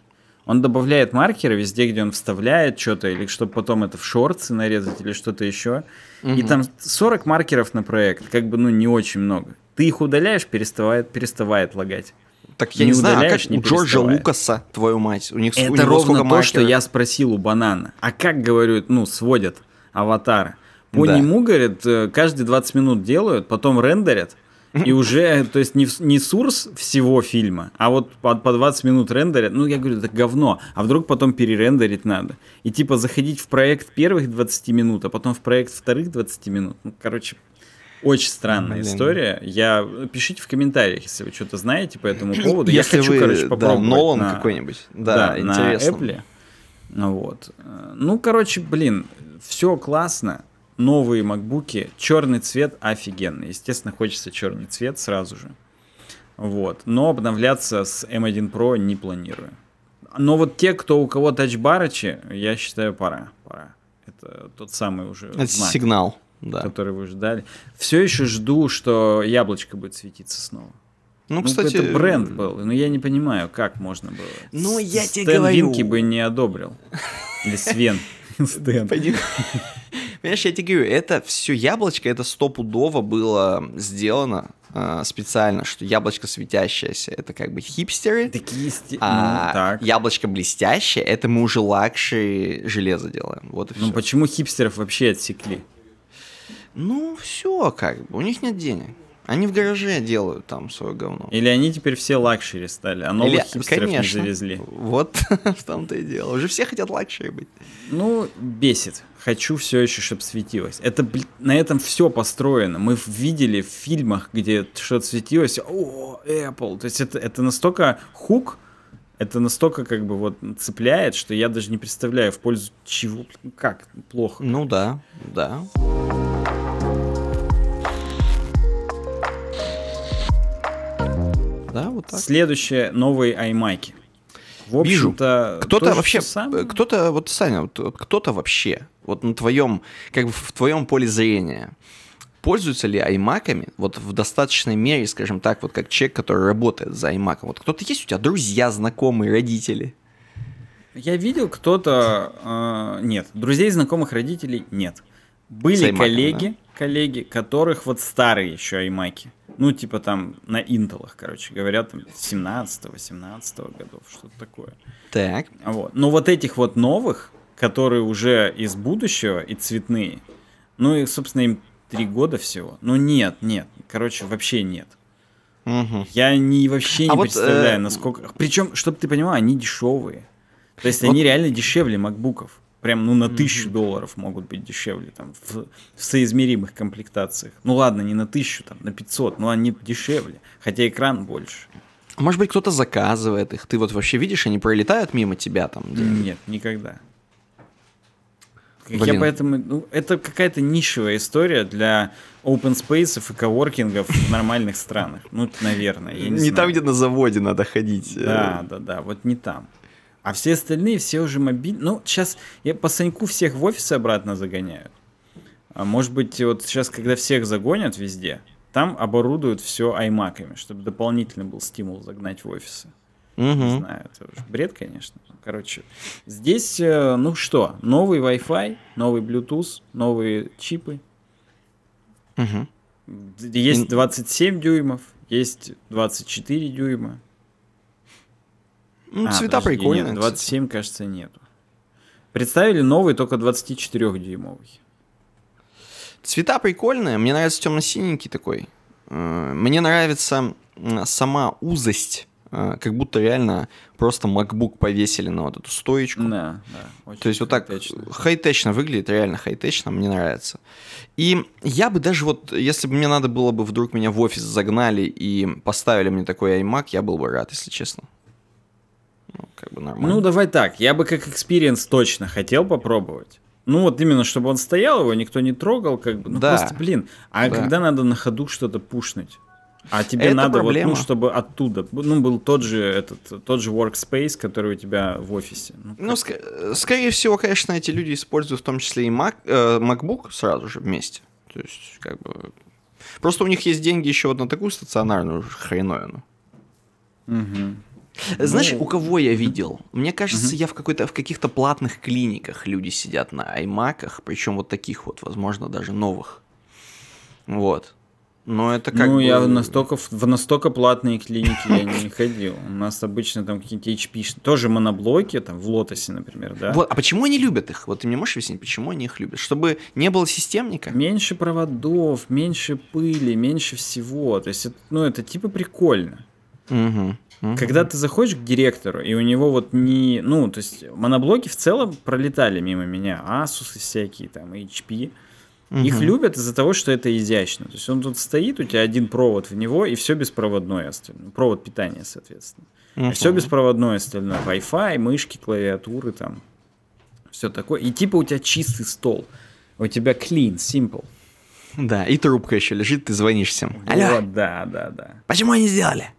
[SPEAKER 1] Он добавляет маркеры везде, где он вставляет что-то, или чтобы потом это в шорты нарезать, или что-то еще. Угу. И там 40 маркеров на проект, как бы, ну, не очень много. Ты их удаляешь, переставает, переставает лагать.
[SPEAKER 2] Так я не, не знаю, а как не у Джорджа Лукаса, твою мать, у них
[SPEAKER 1] Это
[SPEAKER 2] у него
[SPEAKER 1] ровно то,
[SPEAKER 2] маркеров?
[SPEAKER 1] что я спросил у Банана. А как, говорю, ну, сводят аватары? По да. нему, говорят, э, каждые 20 минут делают, потом рендерят, и уже, то есть не, не сурс всего фильма, а вот по, по 20 минут рендерят. Ну, я говорю, это говно. А вдруг потом перерендерить надо? И типа заходить в проект первых 20 минут, а потом в проект вторых 20 минут. Ну, короче, очень странная Блин. история. Я пишите в комментариях, если вы что-то знаете по этому поводу.
[SPEAKER 2] Если
[SPEAKER 1] я хочу,
[SPEAKER 2] вы,
[SPEAKER 1] короче, попробовать.
[SPEAKER 2] Да, Нолан на, какой-нибудь. Да, да интересно.
[SPEAKER 1] На Apple. Вот. Ну, короче, блин, все классно. Новые макбуки, черный цвет офигенный. Естественно, хочется черный цвет сразу же. Вот. Но обновляться с M1 Pro не планирую. Но вот те, кто у кого тачбарычи, я считаю, пора. Пора. Это тот самый уже
[SPEAKER 2] Это знак. сигнал да.
[SPEAKER 1] который вы ждали. Все еще жду, что яблочко будет светиться снова.
[SPEAKER 2] Ну, ну кстати...
[SPEAKER 1] Это бренд был, но я не понимаю, как можно было.
[SPEAKER 2] Ну, я тебе Стэн говорю...
[SPEAKER 1] Винки бы не одобрил. Или Свен. Стэн.
[SPEAKER 2] Понимаешь, я тебе говорю, это все яблочко, это стопудово было сделано э, специально, что яблочко светящееся, это как бы хипстеры,
[SPEAKER 1] Такие сти...
[SPEAKER 2] а
[SPEAKER 1] ну, так.
[SPEAKER 2] яблочко блестящее, это мы уже luxury железо делаем. Вот и все.
[SPEAKER 1] Ну почему хипстеров вообще отсекли?
[SPEAKER 2] Ну, все как бы, у них нет денег. Они в гараже делают там свое говно.
[SPEAKER 1] Или они теперь все luxury стали, а новых Или, хипстеров конечно. не завезли.
[SPEAKER 2] Вот в том-то и дело. Уже все хотят luxury быть.
[SPEAKER 1] Ну, бесит. Хочу все еще, чтобы светилось. Это на этом все построено. Мы видели в фильмах, где что-то светилось. О, Apple. То есть это, это настолько hook, это настолько как бы вот цепляет, что я даже не представляю в пользу чего, как плохо.
[SPEAKER 2] Ну да, да.
[SPEAKER 1] Вот так. Следующее новые iMac. В общем-то,
[SPEAKER 2] кто-то вообще, кто-то вот Саня, вот, кто-то вообще, вот на твоем, как бы в твоем поле зрения, пользуются ли аймаками вот в достаточной мере, скажем так, вот как человек, который работает за аймаком? Вот кто-то есть у тебя друзья, знакомые, родители?
[SPEAKER 1] Я видел кто-то, э, нет, друзей, знакомых, родителей нет. Были коллеги, да? коллеги, которых вот старые еще аймаки. Ну, типа там на интелах, короче, говорят, там 17-18 годов, что-то такое.
[SPEAKER 2] Так.
[SPEAKER 1] Вот. Но вот этих вот новых, которые уже из будущего и цветные, ну и, собственно, им три года всего. Ну нет, нет, короче, вообще нет.
[SPEAKER 2] Угу.
[SPEAKER 1] Я не, вообще не а представляю, вот, э... насколько... Причем, чтобы ты понимал, они дешевые. То есть вот... они реально дешевле макбуков. Прям, ну, на тысячу mm-hmm. долларов могут быть дешевле, там, в, в соизмеримых комплектациях. Ну, ладно, не на тысячу, там, на 500, но они дешевле, хотя экран больше.
[SPEAKER 2] Может быть, кто-то заказывает их, ты вот вообще видишь, они пролетают мимо тебя там?
[SPEAKER 1] Где Нет, никогда. Блин. Я поэтому, ну, это какая-то нишевая история для open space и коворкингов в нормальных странах. Ну, наверное, я не,
[SPEAKER 2] не
[SPEAKER 1] знаю.
[SPEAKER 2] там, где на заводе надо ходить.
[SPEAKER 1] Да, да, да, вот не там. А все остальные, все уже мобильные. Ну, сейчас я по Саньку всех в офисы обратно загоняют. А может быть, вот сейчас, когда всех загонят везде, там оборудуют все аймаками, чтобы дополнительно был стимул загнать в офисы.
[SPEAKER 2] Угу.
[SPEAKER 1] Не знаю, это уже бред, конечно. Короче, здесь, э, ну что, новый Wi-Fi, новый Bluetooth, новые чипы.
[SPEAKER 2] Угу.
[SPEAKER 1] Есть 27 дюймов, есть 24 дюйма.
[SPEAKER 2] Ну,
[SPEAKER 1] А,
[SPEAKER 2] цвета
[SPEAKER 1] подожди,
[SPEAKER 2] прикольные.
[SPEAKER 1] нет,
[SPEAKER 2] кстати.
[SPEAKER 1] 27, кажется, нету. Представили новый, только 24-дюймовый.
[SPEAKER 2] Цвета прикольные, мне нравится темно-синенький такой. Э, Мне нравится сама узость, э, как будто реально просто MacBook повесили на вот эту стоечку.
[SPEAKER 1] Да, да. очень
[SPEAKER 2] То есть вот так
[SPEAKER 1] хай-течно
[SPEAKER 2] выглядит, реально хай-течно, мне нравится. И я бы даже вот, если бы мне надо было бы вдруг меня в офис загнали и поставили мне такой iMac, я был бы рад, если честно. Ну, как бы нормально.
[SPEAKER 1] Ну, давай так. Я бы как experience точно хотел попробовать. Ну, вот именно, чтобы он стоял, его никто не трогал, как бы. Ну,
[SPEAKER 2] Да.
[SPEAKER 1] просто, блин. А
[SPEAKER 2] Да.
[SPEAKER 1] когда надо на ходу что-то пушнуть? А тебе
[SPEAKER 2] Это
[SPEAKER 1] надо
[SPEAKER 2] проблема.
[SPEAKER 1] вот, ну, чтобы оттуда, ну, был тот же этот, тот же workspace, который у тебя в офисе. Ну,
[SPEAKER 2] Ну, ск- скорее всего, конечно, эти люди используют в том числе и Mac, э, MacBook сразу же вместе. То есть, как бы... Просто у них есть деньги еще вот на такую стационарную хреновину.
[SPEAKER 1] Мгм.
[SPEAKER 2] Знаешь,
[SPEAKER 1] Ну.
[SPEAKER 2] у кого я видел? Мне кажется, я в какой-то в каких-то платных клиниках люди сидят на аймаках, причем вот таких вот, возможно, даже новых. Вот. Но это как
[SPEAKER 1] ну,
[SPEAKER 2] бы...
[SPEAKER 1] я настолько, в, настолько платные клиники я не ходил. У нас обычно там какие-то HP, тоже моноблоки, там в Лотосе, например, да?
[SPEAKER 2] Вот, а почему они любят их? Вот ты мне можешь объяснить, почему они их любят? Чтобы не было системника?
[SPEAKER 1] Меньше проводов, меньше пыли, меньше всего. То есть, это, ну, это типа прикольно.
[SPEAKER 2] Мгм, мгм.
[SPEAKER 1] Когда ты заходишь к директору, и у него вот не... Ну, то есть, моноблоки в целом пролетали мимо меня. Asus всякие, там, HP. Их
[SPEAKER 2] Мгм.
[SPEAKER 1] любят из-за того, что это изящно. То есть, он тут стоит, у тебя один провод в него, и все беспроводное остальное. Провод питания, соответственно.
[SPEAKER 2] Мгм.
[SPEAKER 1] Все беспроводное остальное. Wi-Fi, мышки, клавиатуры там. Все такое. И типа у тебя чистый стол. У тебя clean, simple.
[SPEAKER 2] Да, и трубка еще лежит, ты звонишь всем. Алло,
[SPEAKER 1] Вот, да, да, да.
[SPEAKER 2] почему они сделали?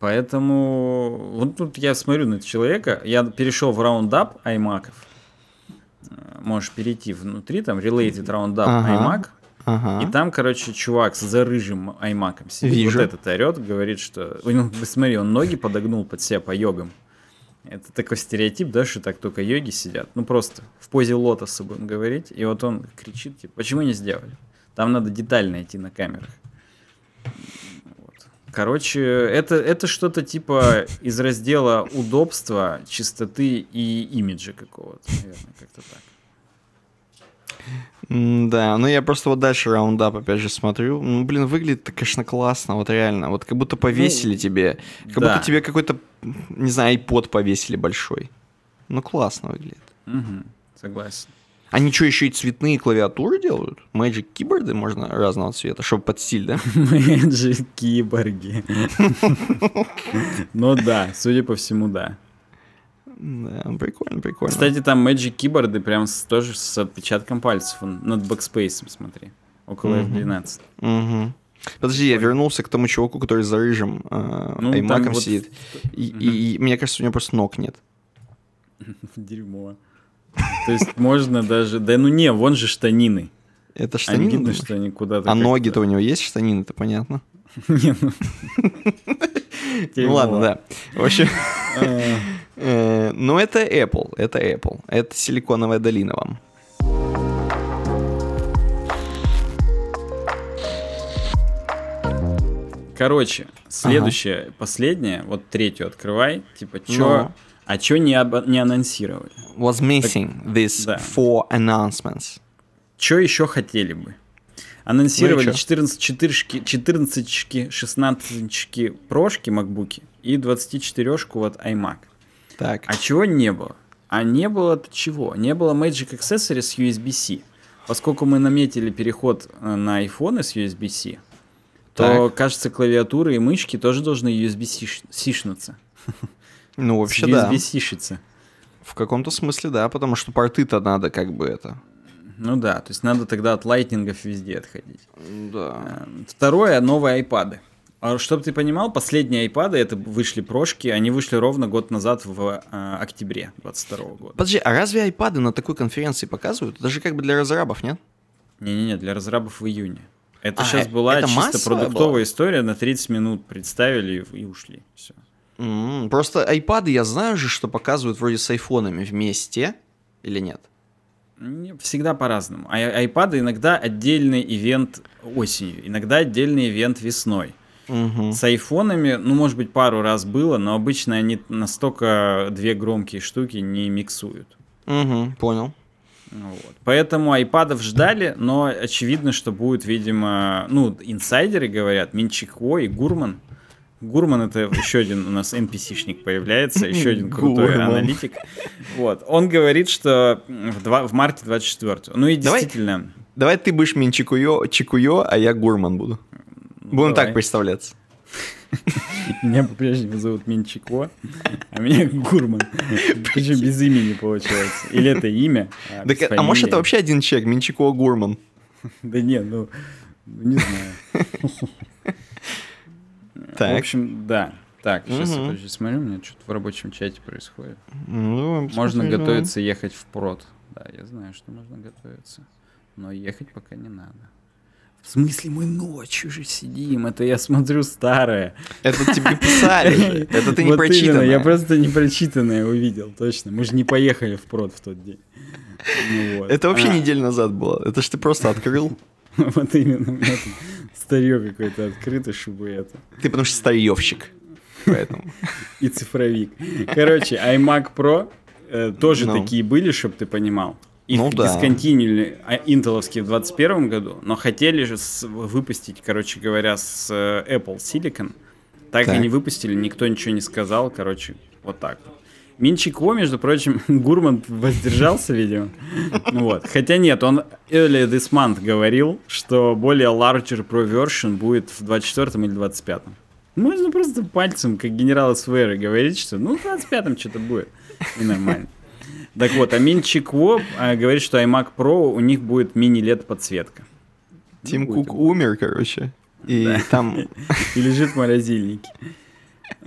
[SPEAKER 1] Поэтому вот тут я смотрю на этого человека, я перешел в раундап аймаков. Можешь перейти внутри, там related roundup
[SPEAKER 2] Ага.
[SPEAKER 1] iMac.
[SPEAKER 2] Ага.
[SPEAKER 1] И там, короче, чувак с зарыжим аймаком сидит.
[SPEAKER 2] Вижу.
[SPEAKER 1] Вот этот орет, говорит, что... Ну, смотри, он ноги подогнул под себя по йогам. Это такой стереотип, да, что так только йоги сидят. Ну, просто в позе лотоса будем говорить. И вот он кричит, типа, почему не сделали? Там надо детально идти на камерах. Короче, это, это что-то типа из раздела удобства, чистоты и имиджа какого-то, наверное, как-то так.
[SPEAKER 2] Да, ну я просто вот дальше раундап опять же смотрю. Ну, блин, выглядит конечно, классно, вот реально. Вот как будто повесили тебе, как
[SPEAKER 1] Ну, да.
[SPEAKER 2] будто тебе какой-то, не знаю, iPod повесили большой. Ну, классно выглядит.
[SPEAKER 1] Мгм, согласен.
[SPEAKER 2] Они что, еще и цветные клавиатуры делают? Magic keyboard ы можно разного цвета, чтобы под стиль, да?
[SPEAKER 1] Же киборги. Ну да, судя по всему, да.
[SPEAKER 2] Да, прикольно, прикольно.
[SPEAKER 1] Кстати, там Magic keyboard ы прям тоже с отпечатком пальцев. Над backspace ом, смотри. Около
[SPEAKER 2] Мгм.
[SPEAKER 1] F12.
[SPEAKER 2] Мгм. Подожди, я вернулся к тому чуваку, который за рыжим э,
[SPEAKER 1] Ну,
[SPEAKER 2] iMac
[SPEAKER 1] ом
[SPEAKER 2] сидит. И мне кажется, у него просто ног нет.
[SPEAKER 1] Дерьмо. То есть можно даже... Да ну не, вон же штанины.
[SPEAKER 2] Это
[SPEAKER 1] Они
[SPEAKER 2] штанины,
[SPEAKER 1] видно,
[SPEAKER 2] думаешь?
[SPEAKER 1] что они куда-то...
[SPEAKER 2] А ноги-то у него есть штанины, это понятно.
[SPEAKER 1] Не, ну.
[SPEAKER 2] Ну ладно, да. В общем,
[SPEAKER 1] А,
[SPEAKER 2] э, ну это Apple, это Apple. Это силиконовая долина вам.
[SPEAKER 1] Короче, следующее, последнее, вот третью открывай. Типа, чё...
[SPEAKER 2] Ну.
[SPEAKER 1] А чё не, об- не анонсировали?
[SPEAKER 2] Was missing these
[SPEAKER 1] да.
[SPEAKER 2] four announcements.
[SPEAKER 1] Чё еще хотели бы? Анонсировали
[SPEAKER 2] Ну и чё?
[SPEAKER 1] 14 четырышки, 14 16 прошки макбуки и 24-шку вот iMac.
[SPEAKER 2] Так.
[SPEAKER 1] А чего не было? А не было-то чего? Не было Magic Accessories с USB-C. Поскольку мы наметили переход э, на iPhone с USB-C, то,
[SPEAKER 2] Так.
[SPEAKER 1] кажется, клавиатуры и мышки тоже должны USB-C-шнуться.
[SPEAKER 2] Ну, вообще да.
[SPEAKER 1] USB-C-шиться.
[SPEAKER 2] В каком-то смысле да, потому что порты-то надо как бы это.
[SPEAKER 1] Ну да, то есть надо тогда от лайтнингов везде отходить.
[SPEAKER 2] Да.
[SPEAKER 1] Э, Второе, новые iPad. А чтобы ты понимал, последние iPad это вышли прошки, они вышли ровно год назад в э, октябре 22 года.
[SPEAKER 2] Подожди, а разве iPad на такой конференции показывают? Даже как бы для разрабов, нет?
[SPEAKER 1] Не-не-не, для разрабов в июне. Это
[SPEAKER 2] А,
[SPEAKER 1] сейчас была чисто продуктовая
[SPEAKER 2] была?
[SPEAKER 1] история, на 30 минут представили и ушли. Все.
[SPEAKER 2] М, Просто iPad я знаю же, что показывают вроде с айфонами вместе, или нет?
[SPEAKER 1] Всегда по-разному. А iPad иногда отдельный ивент осенью, иногда отдельный ивент весной.
[SPEAKER 2] Мгм.
[SPEAKER 1] С айфонами, ну, может быть, пару раз было, но обычно они настолько две громкие штуки не миксуют.
[SPEAKER 2] Мгм, понял.
[SPEAKER 1] Вот. Поэтому айпадов ждали, но очевидно, что будет, видимо, ну, инсайдеры говорят, Минчико и Гурман. Гурман это еще один у нас NPC-шник появляется, еще один крутой
[SPEAKER 2] Гурман.
[SPEAKER 1] аналитик. Вот. Он говорит, что в, два- в марте 24 Ну и
[SPEAKER 2] Давай-
[SPEAKER 1] действительно.
[SPEAKER 2] Давай ты будешь Минчикуё, Чикуё, а я Гурман буду. Будем
[SPEAKER 1] давай.
[SPEAKER 2] так представляться.
[SPEAKER 1] Меня по-прежнему зовут Минчико, а меня Гурман. Причем без имени получается. Или это имя, а
[SPEAKER 2] Так, а может это вообще один человек, Минчико Гурман?
[SPEAKER 1] Да нет, ну, не знаю.
[SPEAKER 2] Так.
[SPEAKER 1] В общем, да. Так, сейчас
[SPEAKER 2] Мгм.
[SPEAKER 1] я подожди, смотрю, у меня что-то в рабочем чате происходит.
[SPEAKER 2] Ну,
[SPEAKER 1] Можно
[SPEAKER 2] посмотрим.
[SPEAKER 1] готовиться ехать в прод. Да, я знаю, что можно готовиться. Но ехать пока не надо. В смысле, мы ночью же сидим. Это я смотрю старое.
[SPEAKER 2] Это тебе писали же. Это ты не
[SPEAKER 1] Вот
[SPEAKER 2] прочитанное.
[SPEAKER 1] именно, Я просто не прочитанное увидел, точно. Мы же не поехали в прод в тот день. Ну вот.
[SPEAKER 2] Это вообще
[SPEAKER 1] А,
[SPEAKER 2] неделю назад было. Это ж ты просто открыл.
[SPEAKER 1] Вот именно. Старье какое-то открыто, чтобы это.
[SPEAKER 2] Ты потому что старьевщик. Поэтому.
[SPEAKER 1] И цифровик. Короче, iMac Pro э, тоже
[SPEAKER 2] Ну.
[SPEAKER 1] такие были, чтобы ты понимал. Их
[SPEAKER 2] Ну да.
[SPEAKER 1] дисконтинили а, интеловские в 21 году, но хотели же с- выпустить, короче говоря, с э, Apple Silicon. Так,
[SPEAKER 2] Так.
[SPEAKER 1] и не выпустили, никто ничего не сказал, короче, вот так вот. Минчико, между прочим, Гурман воздержался, видимо. Вот. Хотя нет, он earlier this month говорил, что более larger Pro version будет в 24 или 25. Можно просто пальцем, как генерал СВР, говорить, что ну в 25-м что-то будет. И нормально. Так вот, а Минчико а, говорит, что iMac Pro у них будет мини-лет подсветка.
[SPEAKER 2] Тим
[SPEAKER 1] будет
[SPEAKER 2] Кук умер, короче. И там...
[SPEAKER 1] И лежит в морозильнике.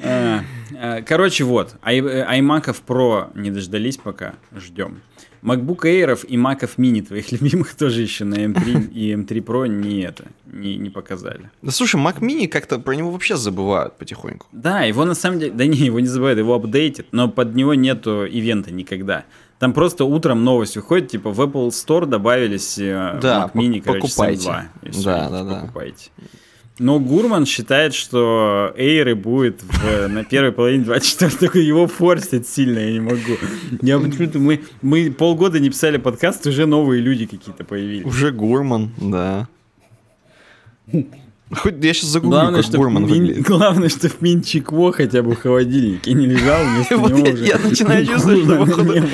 [SPEAKER 1] А, а, Короче, вот, ай- э, Pro не дождались пока, ждем. MacBook Air'ов и Mac'ов Mini твоих любимых тоже еще на M3 и M3 Pro не это, не, не показали.
[SPEAKER 2] Да слушай, Mac Mini как-то про него вообще забывают потихоньку.
[SPEAKER 1] Да, его на самом деле, да не, его не забывают, его апдейтят, но под него нету ивента никогда. Там просто утром новость выходит, типа в Apple Store добавились э,
[SPEAKER 2] Да,
[SPEAKER 1] Mac Mini, короче,
[SPEAKER 2] покупайте.
[SPEAKER 1] 7.2. И всё,
[SPEAKER 2] Да, да, да.
[SPEAKER 1] покупайте. Но Гурман считает, что Эйры будет в- на первой половине 24 только его форсят сильно, я не могу. Я почему-то мы, мы полгода не писали подкаст, уже новые люди какие-то появились.
[SPEAKER 2] Уже Гурман, да. Хоть я сейчас загуглю,
[SPEAKER 1] Главное,
[SPEAKER 2] как
[SPEAKER 1] что
[SPEAKER 2] Гурман выглядит.
[SPEAKER 1] главное, что в Минчикво хотя бы в холодильнике не лежал вместо него уже.
[SPEAKER 2] я начинаю чувствовать, что походу-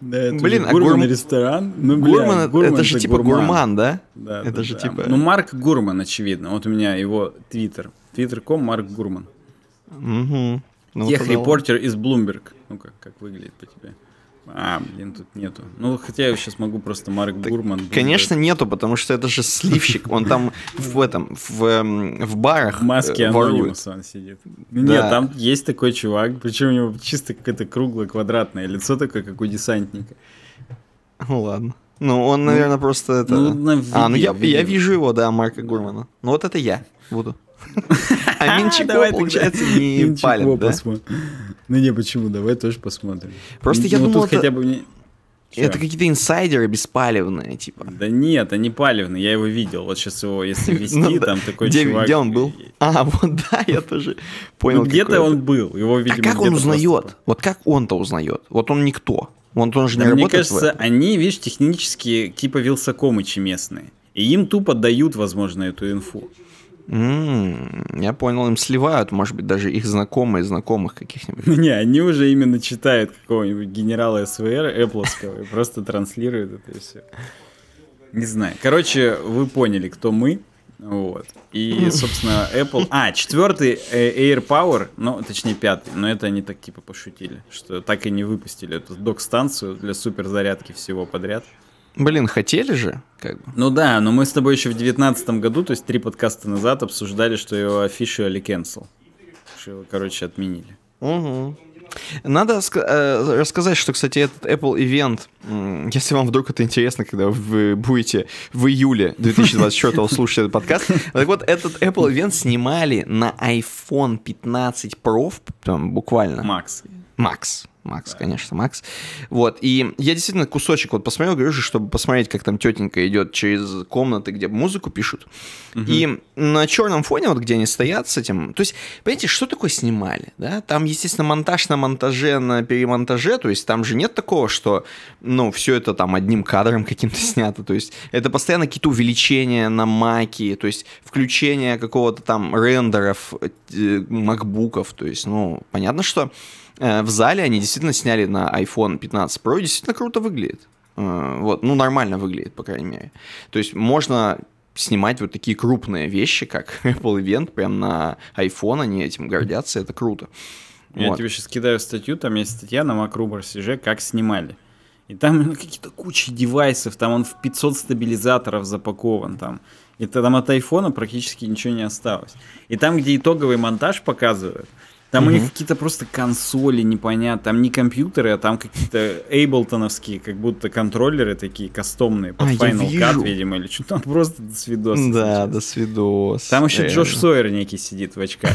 [SPEAKER 2] Блин, а
[SPEAKER 1] Гурман
[SPEAKER 2] Гурм-
[SPEAKER 1] ресторан. Ну,
[SPEAKER 2] Гурман, это же типа
[SPEAKER 1] гурман.
[SPEAKER 2] да?
[SPEAKER 1] Да,
[SPEAKER 2] Это же типа-
[SPEAKER 1] Ну, Марк Гурман, очевидно. Вот у меня его твиттер. Твиттер.ком Марк Гурман.
[SPEAKER 2] Мгм. Ну,
[SPEAKER 1] Тех
[SPEAKER 2] тогда
[SPEAKER 1] репортер из Bloomberg. Ну-ка, как выглядит по тебе? А, блин, тут нету. Ну, хотя я сейчас могу просто Марк Гурман. Bloomberg.
[SPEAKER 2] Конечно, нету, потому что это же сливщик. Он там в этом, в, эм, в барах
[SPEAKER 1] В маске
[SPEAKER 2] э,
[SPEAKER 1] анонимуса он сидит. Ну, Нет,
[SPEAKER 2] Да.
[SPEAKER 1] там есть такой чувак, причем у него чисто какое-то круглое квадратное лицо такое, как у десантника.
[SPEAKER 2] Ну ладно. Ну, он, наверное, просто это...
[SPEAKER 1] ну, на
[SPEAKER 2] а, ну я,
[SPEAKER 1] видео,
[SPEAKER 2] я вижу его, да, Марка Гурмана. Ну вот это я буду. А Минчико, получается, не палит, да?
[SPEAKER 1] Ну не, почему, давай тоже посмотрим.
[SPEAKER 2] Просто я
[SPEAKER 1] Ну,
[SPEAKER 2] думал,
[SPEAKER 1] хотя бы мне... Чё?
[SPEAKER 2] Это какие-то инсайдеры беспалевные, типа.
[SPEAKER 1] Да нет, они палевные, я его видел. Вот сейчас его, если
[SPEAKER 2] Ну да.
[SPEAKER 1] там такой чувак.
[SPEAKER 2] где он был? А, вот да, я тоже понял.
[SPEAKER 1] Ну, где-то он был. Его,
[SPEAKER 2] А
[SPEAKER 1] видимо,
[SPEAKER 2] как он узнает? Вот как он-то узнает? Вот он никто. Он, он же не
[SPEAKER 1] мне
[SPEAKER 2] работает в
[SPEAKER 1] кажется, они, видишь, технически типа Вилсакомычи местные. И им тупо дают, возможно, эту инфу.
[SPEAKER 2] М, Я понял, им сливают, может быть, даже их знакомые знакомых каких-нибудь.
[SPEAKER 1] Не, они уже именно читают какого-нибудь генерала СВР, Эппловского, и просто транслируют это и все. Не знаю. Короче, вы поняли, кто мы. Вот. И, собственно, Apple... А, четвертый э, Air Power, ну, точнее, пятый, но это они так типа пошутили, что так и не выпустили эту док-станцию для суперзарядки всего подряд.
[SPEAKER 2] Блин, хотели же. как бы.
[SPEAKER 1] Ну да, но мы с тобой еще в девятнадцатом году, то есть три подкаста назад, обсуждали, что его officially cancel. Что его, короче, отменили.
[SPEAKER 2] Угу. Надо э, рассказать, что, кстати, этот Apple м, если вам вдруг это интересно, когда вы будете в июле 2024 слушать этот подкаст, так вот, этот Apple ивент снимали на iPhone 15 Pro, там, буквально.
[SPEAKER 1] Макс.
[SPEAKER 2] Макс. Макс, конечно, Макс. Вот, и я действительно кусочек вот посмотрел, говорю же, чтобы посмотреть, как там тетенька идет через комнаты, где музыку пишут. И на черном фоне, вот где они стоят с этим, то есть, понимаете, что такое снимали, да? Там, естественно, монтаж на монтаже, на перемонтаже, то есть там же нет такого, что, ну, все это там одним кадром каким-то снято, то есть это постоянно какие-то увеличения на маке, то есть включение какого-то там рендеров, э, макбуков, то есть, ну, понятно, что в зале они действительно сняли на iPhone 15 Pro, и действительно круто выглядит. Э, Вот, ну, нормально выглядит, по крайней мере. То есть можно снимать вот такие крупные вещи, как Apple Event, прям на iPhone, они этим гордятся, это круто.
[SPEAKER 1] Я
[SPEAKER 2] Вот.
[SPEAKER 1] тебе сейчас кидаю статью, там есть статья на Макрубер CG, как снимали. И там ну, какие-то куча девайсов, там он в 500 стабилизаторов запакован там. И там от айфона практически ничего не осталось. И там, где итоговый монтаж показывают, там у них какие-то просто консоли непонятно, там не компьютеры, а там какие-то эйблтоновские, как будто контроллеры такие кастомные, под
[SPEAKER 2] А,
[SPEAKER 1] Final. Cut, видимо, или что-то, там просто до свидос.
[SPEAKER 2] Да, до свидос.
[SPEAKER 1] Там еще
[SPEAKER 2] Реально.
[SPEAKER 1] Джош Сойер некий сидит в очках.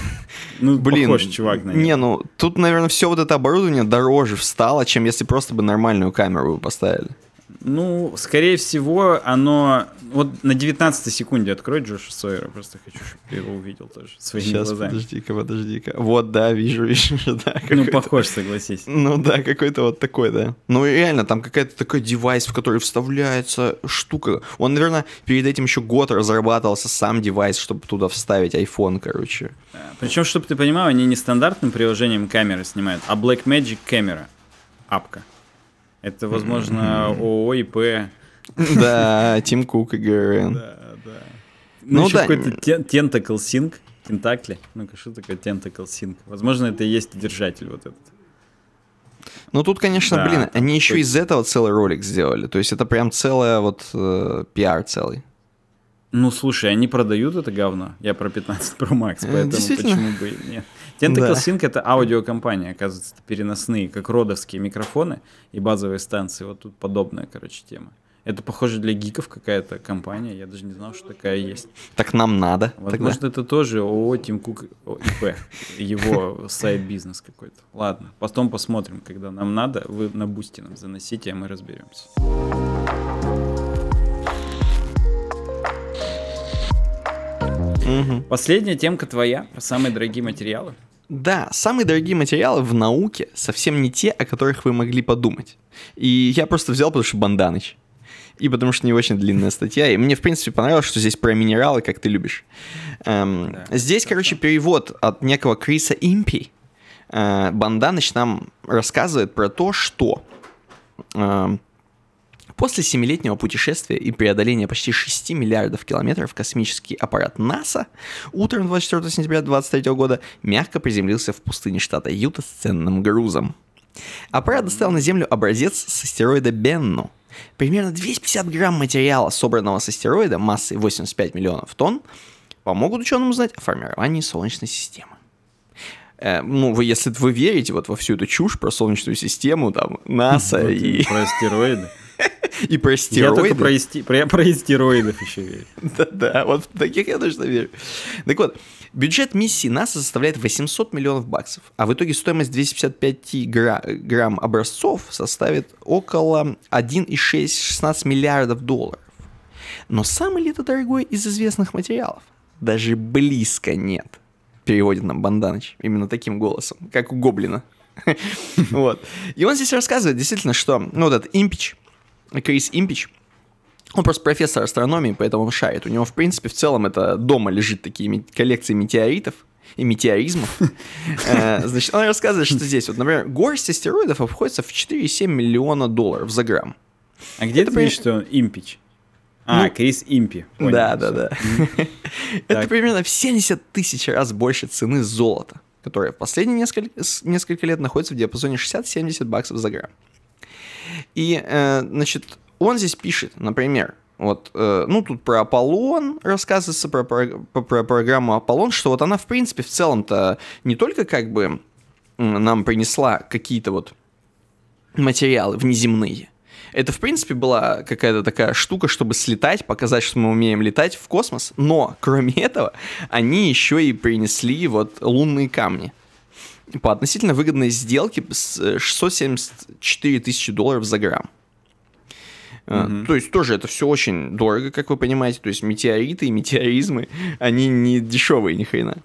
[SPEAKER 1] Ну,
[SPEAKER 2] Блин,
[SPEAKER 1] похож чувак на него.
[SPEAKER 2] Не, ну тут, наверное, все вот это оборудование дороже встало, чем если просто бы нормальную камеру вы поставили.
[SPEAKER 1] Ну, скорее всего, оно... Вот на 19 секунде открой Джоша Сойера, просто хочу, чтобы ты его увидел тоже своими
[SPEAKER 2] Сейчас,
[SPEAKER 1] глазами.
[SPEAKER 2] подожди-ка, подожди-ка. Вот, да, вижу, вижу, да.
[SPEAKER 1] Ну, похож, согласись.
[SPEAKER 2] Ну да, какой-то вот такой, да. Ну реально, там какая-то такой девайс, в который вставляется штука. Он, наверное, перед этим еще год разрабатывался сам девайс, чтобы туда вставить iPhone, короче.
[SPEAKER 1] Причем, чтобы ты понимал, они не стандартным приложением камеры снимают, а Blackmagic Camera. Апка. Это, возможно, ООО, ИП.
[SPEAKER 2] Да, Тим Кук и ГРН.
[SPEAKER 1] Да, да.
[SPEAKER 2] Ну
[SPEAKER 1] Ну, еще
[SPEAKER 2] да.
[SPEAKER 1] какой-то тен- Tentacle Sync. Тентакли. Ну-ка, что такое Tentacle Sync? Возможно, это и есть держатель вот этот.
[SPEAKER 2] Ну тут, конечно,
[SPEAKER 1] Да,
[SPEAKER 2] блин, они еще из этого целый ролик сделали. То есть это прям целая вот э, пиар целый.
[SPEAKER 1] Ну, слушай, они продают это говно. Я про 15 Pro Max,
[SPEAKER 2] Э,
[SPEAKER 1] поэтому почему бы и нет. Tentacle
[SPEAKER 2] Да.
[SPEAKER 1] Sync это аудиокомпания, оказывается, это переносные, как родовские микрофоны и базовые станции. Вот тут подобная, короче, тема. Это, похоже, для гиков какая-то компания. Я даже не знал, что такая есть.
[SPEAKER 2] Так нам надо.
[SPEAKER 1] Возможно,
[SPEAKER 2] тогда.
[SPEAKER 1] это тоже ООО Тим Кук ИП. Его сайт-бизнес какой-то. Ладно, потом посмотрим, когда нам надо. Вы на бусте нам заносите, а мы разберемся.
[SPEAKER 2] Мгм.
[SPEAKER 1] Последняя темка твоя про самые дорогие материалы.
[SPEAKER 2] Да, самые дорогие материалы в науке совсем не те, о которых вы могли подумать. И я просто взял, потому что Банданыч. И потому что не очень длинная статья. И мне, в принципе, понравилось, что здесь про минералы, как ты любишь. Эм,
[SPEAKER 1] Да,
[SPEAKER 2] здесь, короче, перевод от некого Криса Импи. Э, Банданыч нам рассказывает про то, что эм, После семилетнего путешествия и преодоления почти 6 миллиардов километров космический аппарат НАСА утром 24 сентября 2023 года мягко приземлился в пустыне штата Юта с ценным грузом. Аппарат доставил на Землю образец с астероида Бенну. Примерно 250 грамм материала, собранного с астероида массой 85 миллионов тонн, помогут ученым узнать о формировании Солнечной системы. Э, ну, вы, если вы верите вот во всю эту чушь про Солнечную систему, там, НАСА и,
[SPEAKER 1] Про астероиды.
[SPEAKER 2] и про
[SPEAKER 1] Я
[SPEAKER 2] астероиды.
[SPEAKER 1] только про, асте- про, про астероидов еще верю.
[SPEAKER 2] Да-да, вот в таких я точно верю. Так вот, бюджет миссии НАСА составляет 800 миллионов баксов, а в итоге стоимость 255 гра- грамм образцов составит около 1,6-16 миллиардов долларов. Но самый ли это дорогой из известных материалов? Даже близко нет. Переводит нам Банданыч именно таким голосом, как у Гоблина. Вот. И он здесь рассказывает действительно, что ну, вот этот импич, Крис Импич, он просто профессор астрономии, поэтому он шарит. У него, в принципе, в целом это дома лежит такие коллекции метеоритов и метеоризмов. Э, Значит, он рассказывает, что здесь, вот, например, горсть астероидов обходится в 4,7 миллиона долларов за грамм.
[SPEAKER 1] А где
[SPEAKER 2] Это
[SPEAKER 1] ты видишь, что он импич? А,
[SPEAKER 2] Ну,
[SPEAKER 1] Крис Импи. Понял,
[SPEAKER 2] Да,
[SPEAKER 1] всё.
[SPEAKER 2] да, да. Это примерно в 70 тысяч раз больше цены золота, которое в последние несколько, несколько лет находится в диапазоне 60-70 баксов за грамм. И, э, значит, он здесь пишет, например, Вот, э, ну, тут про Аполлон рассказывается, про, про, про программу Аполлон, что вот она, в принципе, в целом-то не только как бы нам принесла какие-то вот материалы внеземные, это, в принципе, была какая-то такая штука, чтобы слетать, показать, что мы умеем летать в космос, но, кроме этого, они еще и принесли вот лунные камни по относительно выгодной сделке с 674 тысячи долларов за грамм. Uh-huh. То есть тоже это все очень дорого, как вы понимаете. То есть метеориты и метеоризмы, они не дешевые ни хрена.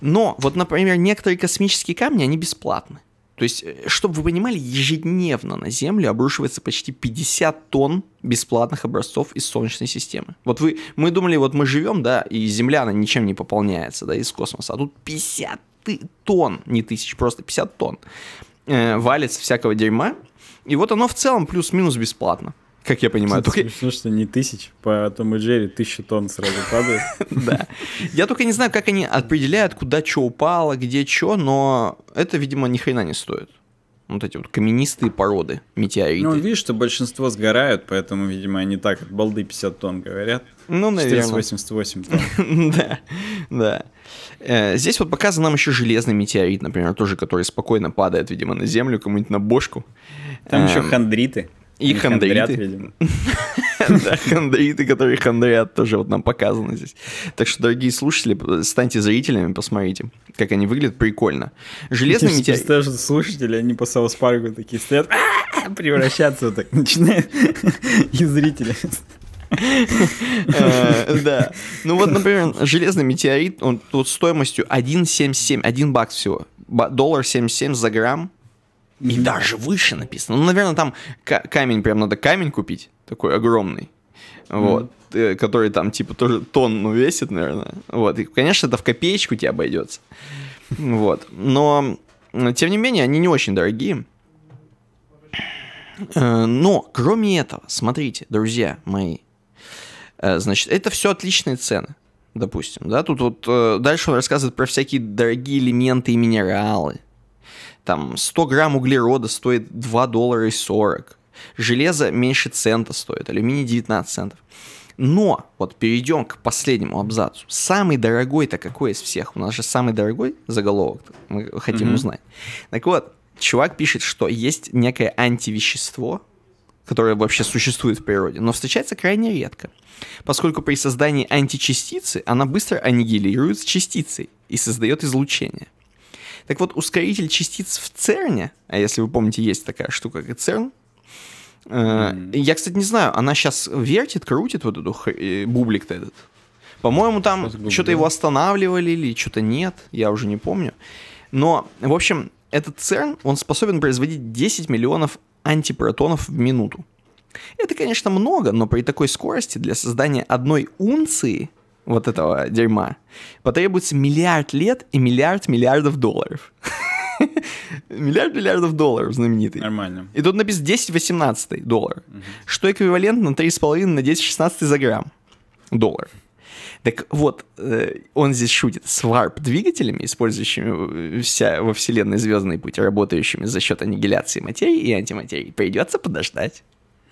[SPEAKER 2] Но вот, например, некоторые космические камни, они бесплатны. То есть, э, чтобы вы понимали, ежедневно на Землю обрушивается почти 50 тонн бесплатных образцов из Солнечной системы. Вот вы, мы думали, вот мы живем, да, и Земля, она ничем не пополняется, да, из космоса, а тут 50 тонн, не тысяч, просто 50 тонн э, валится всякого дерьма, и вот оно в целом плюс-минус бесплатно как я понимаю.
[SPEAKER 1] Только... Смешно, что не тысяч, по Том и Джерри тысяча тонн сразу падает.
[SPEAKER 2] Да. Я только не знаю, как они определяют, куда что упало, где что, но это, видимо, ни хрена не стоит. Вот эти вот каменистые породы, метеориты. Ну,
[SPEAKER 1] видишь, что большинство сгорают, поэтому, видимо, они так от балды 50 тонн говорят.
[SPEAKER 2] Ну, наверное.
[SPEAKER 1] 488 тонн.
[SPEAKER 2] Да, да. Э, здесь вот показан нам еще железный метеорит, например, тоже, который спокойно падает, видимо, на землю, кому-нибудь на бошку.
[SPEAKER 1] Там еще эм, хандриты.
[SPEAKER 2] И хондриты. Да, хондриты, которые хондрят, тоже вот нам показаны здесь. Так что, дорогие слушатели, станьте зрителями, посмотрите, как они выглядят прикольно. Железный метеорит...
[SPEAKER 1] Представляешь, слушатели, они по Саус Парку такие стоят, превращаться вот так начинают, и зрители.
[SPEAKER 2] Э, да. Ну вот, например, железный метеорит, он вот стоимостью 1,77, 1 бакс всего, доллар 77 за грамм, и mm-hmm. даже выше написано. Ну, наверное, там камень, прям надо камень купить, такой огромный. Mm-hmm. Вот. Э, который там, типа, тоже тонну весит, наверное. Вот. И, конечно, это в копеечку тебе обойдется. Вот. Но, тем не менее, они не очень дорогие. Э, но, кроме этого, смотрите, друзья мои, э, значит, это все отличные цены допустим, да, тут вот дальше он рассказывает про всякие дорогие элементы и минералы, там 100 грамм углерода стоит 2 доллара и 40. Железо меньше цента стоит, алюминий 19 центов. Но, вот перейдем к последнему абзацу. Самый дорогой-то какой из всех? У нас же самый дорогой заголовок мы хотим mm-hmm. узнать. Так вот, чувак пишет, что есть некое антивещество, которое вообще существует в природе, но встречается крайне редко, поскольку при создании античастицы она быстро аннигилирует с частицей и создает излучение. Так вот, ускоритель частиц в ЦЕРНе, а если вы помните, есть такая штука, как ЦЕРН, mm-hmm. я, кстати, не знаю, она сейчас вертит, крутит вот эту э, бублик-то этот. По-моему, там что-то его останавливали или что-то нет, я уже не помню. Но, в общем, этот ЦЕРН, он способен производить 10 миллионов антипротонов в минуту. Это, конечно, много, но при такой скорости для создания одной унции вот этого дерьма, потребуется миллиард лет и миллиард миллиардов долларов. Миллиард миллиардов долларов знаменитый.
[SPEAKER 1] Нормально.
[SPEAKER 2] И тут написано 10-18 доллар, что эквивалентно 3,5 на 10-16 за грамм доллар. Так вот, э, он здесь шутит с варп-двигателями, использующими вся во Вселенной звездный путь, работающими за счет аннигиляции материи и антиматерии. Придется подождать.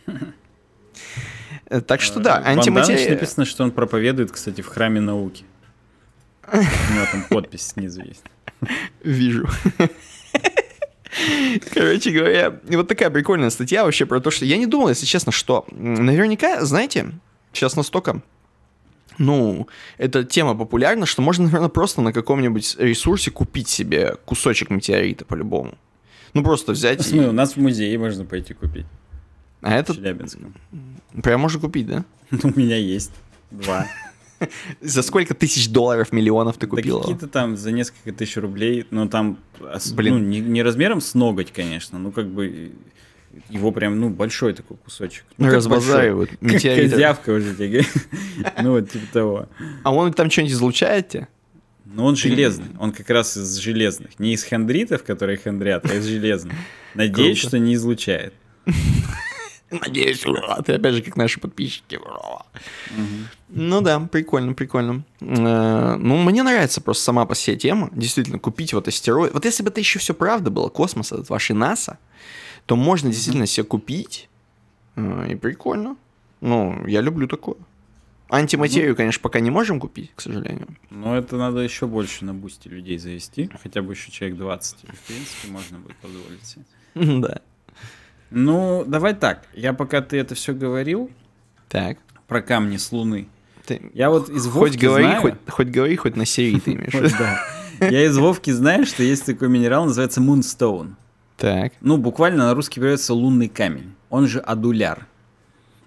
[SPEAKER 2] Э, так что да, антиматерия...
[SPEAKER 1] написано, что он проповедует, кстати, в храме науки. У него там подпись снизу есть.
[SPEAKER 2] Вижу. Короче говоря, вот такая прикольная статья вообще про то, что я не думал, если честно, что наверняка, знаете, сейчас настолько ну, эта тема популярна, что можно, наверное, просто на каком-нибудь ресурсе купить себе кусочек метеорита по-любому. Ну, просто взять...
[SPEAKER 1] Ну, и... у нас в музее можно пойти купить.
[SPEAKER 2] А это...
[SPEAKER 1] Челябинском.
[SPEAKER 2] Прям можно купить, да?
[SPEAKER 1] У меня есть два.
[SPEAKER 2] За сколько тысяч долларов, миллионов ты купил?
[SPEAKER 1] Да какие-то там за несколько тысяч рублей, но там, Блин. ну, не, не размером с ноготь, конечно, ну, как бы его прям, ну, большой такой кусочек. Ну,
[SPEAKER 2] Разбазаривают.
[SPEAKER 1] Козявка уже тебе Ну, вот типа того.
[SPEAKER 2] А он там что-нибудь излучает тебе?
[SPEAKER 1] Ну, он железный. Он как раз из железных. Не из хендритов, которые хендрят, а из железных. Надеюсь, что не излучает.
[SPEAKER 2] Надеюсь, ты опять же, как наши подписчики. Ну да, прикольно, прикольно. Э, ну, мне нравится просто сама по себе тема. Действительно, купить вот астероид. Вот если бы это еще все правда было, космос, этот вашей НАСА, то можно действительно себе купить. Э, и прикольно. Ну, я люблю такое. Антиматерию, конечно, пока не можем купить, к сожалению.
[SPEAKER 1] Но это надо еще больше на бусте людей завести, хотя бы еще человек 20. И, в принципе, можно будет позволить себе.
[SPEAKER 2] Да.
[SPEAKER 1] Ну, давай так. Я пока ты это все говорил
[SPEAKER 2] Так.
[SPEAKER 1] про камни с Луны.
[SPEAKER 2] Ты
[SPEAKER 1] Я вот из
[SPEAKER 2] хоть
[SPEAKER 1] Вовки
[SPEAKER 2] говори,
[SPEAKER 1] знаю-
[SPEAKER 2] хоть, хоть говори, хоть на серии ты имеешь.
[SPEAKER 1] да. Я из Вовки знаю, что есть такой минерал, называется Moonstone.
[SPEAKER 2] Так.
[SPEAKER 1] Ну, буквально на русский переводится лунный камень. Он же адуляр.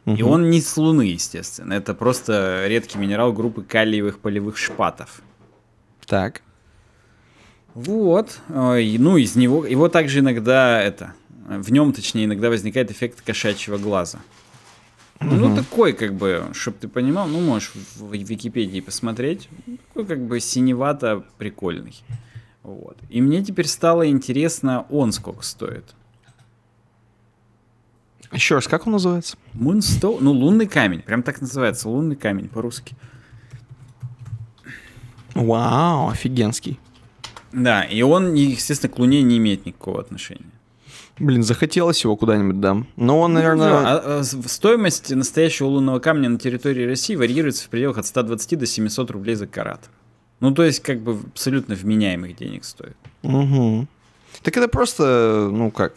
[SPEAKER 1] И он не с Луны, естественно. Это просто редкий минерал группы калиевых полевых шпатов.
[SPEAKER 2] Так.
[SPEAKER 1] Вот. Ну, из него... Его также иногда это... В нем, точнее, иногда возникает эффект кошачьего глаза. Ну, такой, как бы, чтобы ты понимал, ну, можешь в, Википедии посмотреть. Такой, как бы, синевато прикольный. Вот. И мне теперь стало интересно, он сколько стоит.
[SPEAKER 2] Еще раз, как он называется?
[SPEAKER 1] Moonstone, ну, лунный камень, прям так называется, лунный камень по-русски.
[SPEAKER 2] Вау, офигенский.
[SPEAKER 1] Да, и он, естественно, к Луне не имеет никакого отношения.
[SPEAKER 2] Блин, захотелось его куда-нибудь, да. Но он, наверное...
[SPEAKER 1] Ну, да, а- а стоимость настоящего лунного камня на территории России варьируется в пределах от 120 до 700 рублей за карат. Ну, то есть, как бы, абсолютно вменяемых денег стоит.
[SPEAKER 2] Мгм. Так это просто, ну как,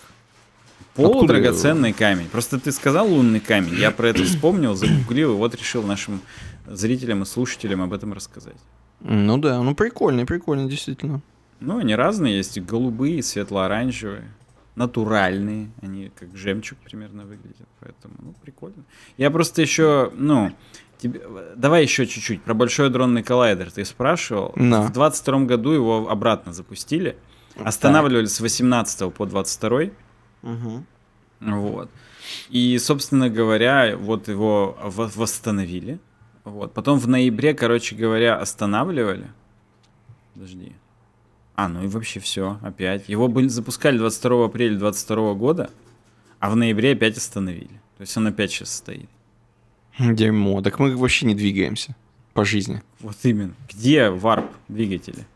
[SPEAKER 1] Полудрагоценный камень. Просто ты сказал лунный камень, я про это вспомнил, загуглил, и вот решил нашим зрителям и слушателям об этом рассказать.
[SPEAKER 2] ну да, ну прикольный, прикольный, действительно.
[SPEAKER 1] Ну, они разные, есть и голубые, светло-оранжевые, натуральные, они как жемчуг примерно выглядят, поэтому, ну, прикольно. Я просто еще, ну, тебе... давай еще чуть-чуть про Большой дронный коллайдер ты спрашивал.
[SPEAKER 2] Да.
[SPEAKER 1] В 22 году его обратно запустили, останавливали с 18 по 22
[SPEAKER 2] Угу.
[SPEAKER 1] вот. И, собственно говоря, вот его во- восстановили. Вот. Потом в ноябре, короче говоря, останавливали. Подожди. А, ну и вообще все, опять. Его запускали 22 апреля 22 года, а в ноябре опять остановили. То есть он опять сейчас стоит.
[SPEAKER 2] Дерьмо, так мы вообще не двигаемся по жизни.
[SPEAKER 1] Вот именно. Где варп двигатели?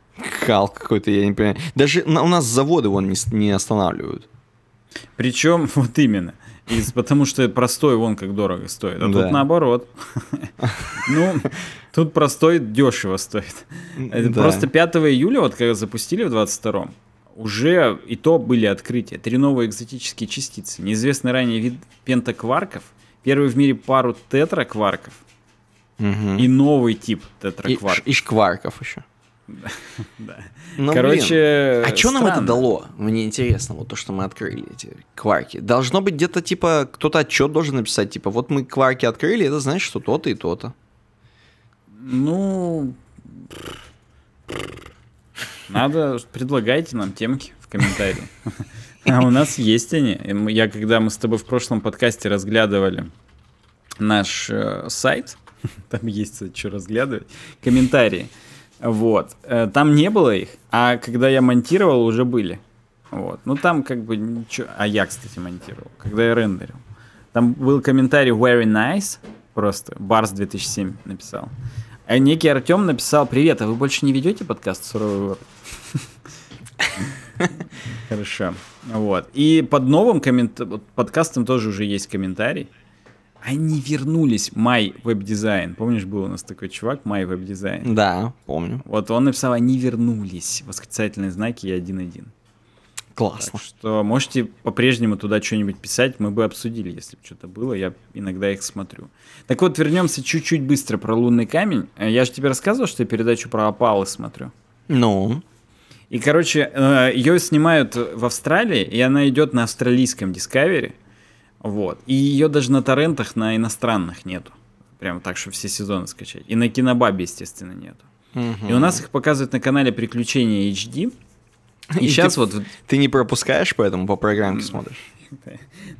[SPEAKER 2] Кал какой-то, я не понимаю. Даже на- у нас заводы вон не, не останавливают.
[SPEAKER 1] Причем вот именно. Из, потому что простой вон как дорого стоит. А
[SPEAKER 2] Да.
[SPEAKER 1] тут наоборот. Ну, тут простой дешево стоит. Просто 5 июля, вот когда запустили в 22-м, уже и то были открытия. Три новые экзотические частицы. Неизвестный ранее вид пентакварков, первый в мире пару тетракварков и новый тип тетракварков.
[SPEAKER 2] и шкварков еще.
[SPEAKER 1] Да.
[SPEAKER 2] Ну,
[SPEAKER 1] Короче,
[SPEAKER 2] блин, а что нам это дало? Мне интересно, вот то, что мы открыли эти кварки. Должно быть где-то, типа, кто-то отчет должен написать, типа, вот мы кварки открыли, это значит, что то-то и то-то.
[SPEAKER 1] Ну, надо, предлагайте нам темки в комментарии. А у нас есть они. Я, когда мы с тобой в прошлом подкасте разглядывали наш э, сайт, там есть что разглядывать, комментарии, вот, э, там не было их, а когда я монтировал, уже были. Вот. Ну там как бы ничего... А я, кстати, монтировал, когда я рендерил. Там был комментарий very nice, просто, Барс 2007 написал. А некий Артем написал, привет, а вы больше не ведете подкаст «Суровый веб»?» Хорошо. Вот. И под новым коммент... подкастом тоже уже есть комментарий. Они вернулись, My Web Design. Помнишь, был у нас такой чувак, My Web Design?
[SPEAKER 2] Да, помню.
[SPEAKER 1] Вот он написал, они вернулись. Восклицательные знаки и один-один.
[SPEAKER 2] Классно.
[SPEAKER 1] Так что можете по-прежнему туда что-нибудь писать, мы бы обсудили, если бы что-то было, я иногда их смотрю. Так вот, вернемся чуть-чуть быстро про лунный камень. Э, Я же тебе рассказывал, что я передачу про опалы смотрю.
[SPEAKER 2] Ну,
[SPEAKER 1] И, короче, ее снимают в Австралии, и она идет на австралийском Discovery. Вот. И ее даже на торрентах на иностранных нету. Прям так, что все сезоны скачать. И на кинобабе, естественно, нету. И у нас их показывают на канале Приключения HD. И,
[SPEAKER 2] И
[SPEAKER 1] сейчас
[SPEAKER 2] ты-
[SPEAKER 1] вот
[SPEAKER 2] ты не пропускаешь, поэтому по программке смотришь.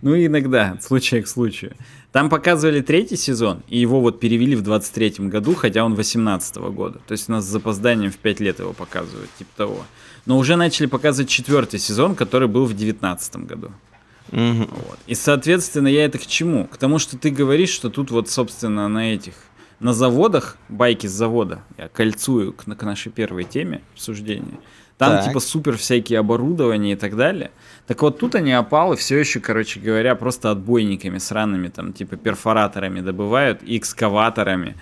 [SPEAKER 1] Ну, иногда, от случая к случаю. Там показывали третий сезон, и его вот перевели в 23-м году, хотя он 18 года. То есть у нас с запозданием в 5 лет его показывают, типа того. Но уже начали показывать четвертый сезон, который был в 19 году.
[SPEAKER 2] Мгм.
[SPEAKER 1] Вот. И, соответственно, я это к чему? К тому, что ты говоришь, что тут вот, собственно, на этих, на заводах, байки с завода, я кольцую к, к нашей первой теме обсуждения, там так. типа супер всякие оборудования и так далее. Так вот тут они опалы все еще, короче говоря, просто отбойниками сраными, там типа перфораторами добывают и экскаваторами.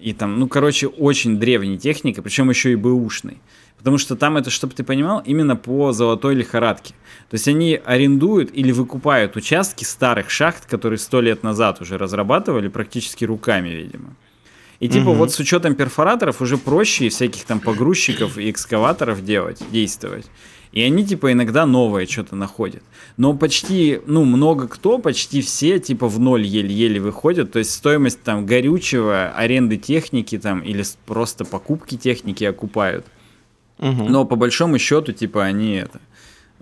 [SPEAKER 1] И там, ну, короче, очень древняя техника, причем еще и бэушный. Потому что там это, чтобы ты понимал, именно по золотой лихорадке. То есть они арендуют или выкупают участки старых шахт, которые сто лет назад уже разрабатывали практически руками, видимо. И типа угу. вот с учетом перфораторов уже проще всяких там погрузчиков и экскаваторов делать, действовать. И они типа иногда новое что-то находят. Но почти, ну, много кто, почти все типа в ноль еле-еле выходят. То есть стоимость там горючего, аренды техники там или просто покупки техники окупают. Угу. Но по большому счету типа они это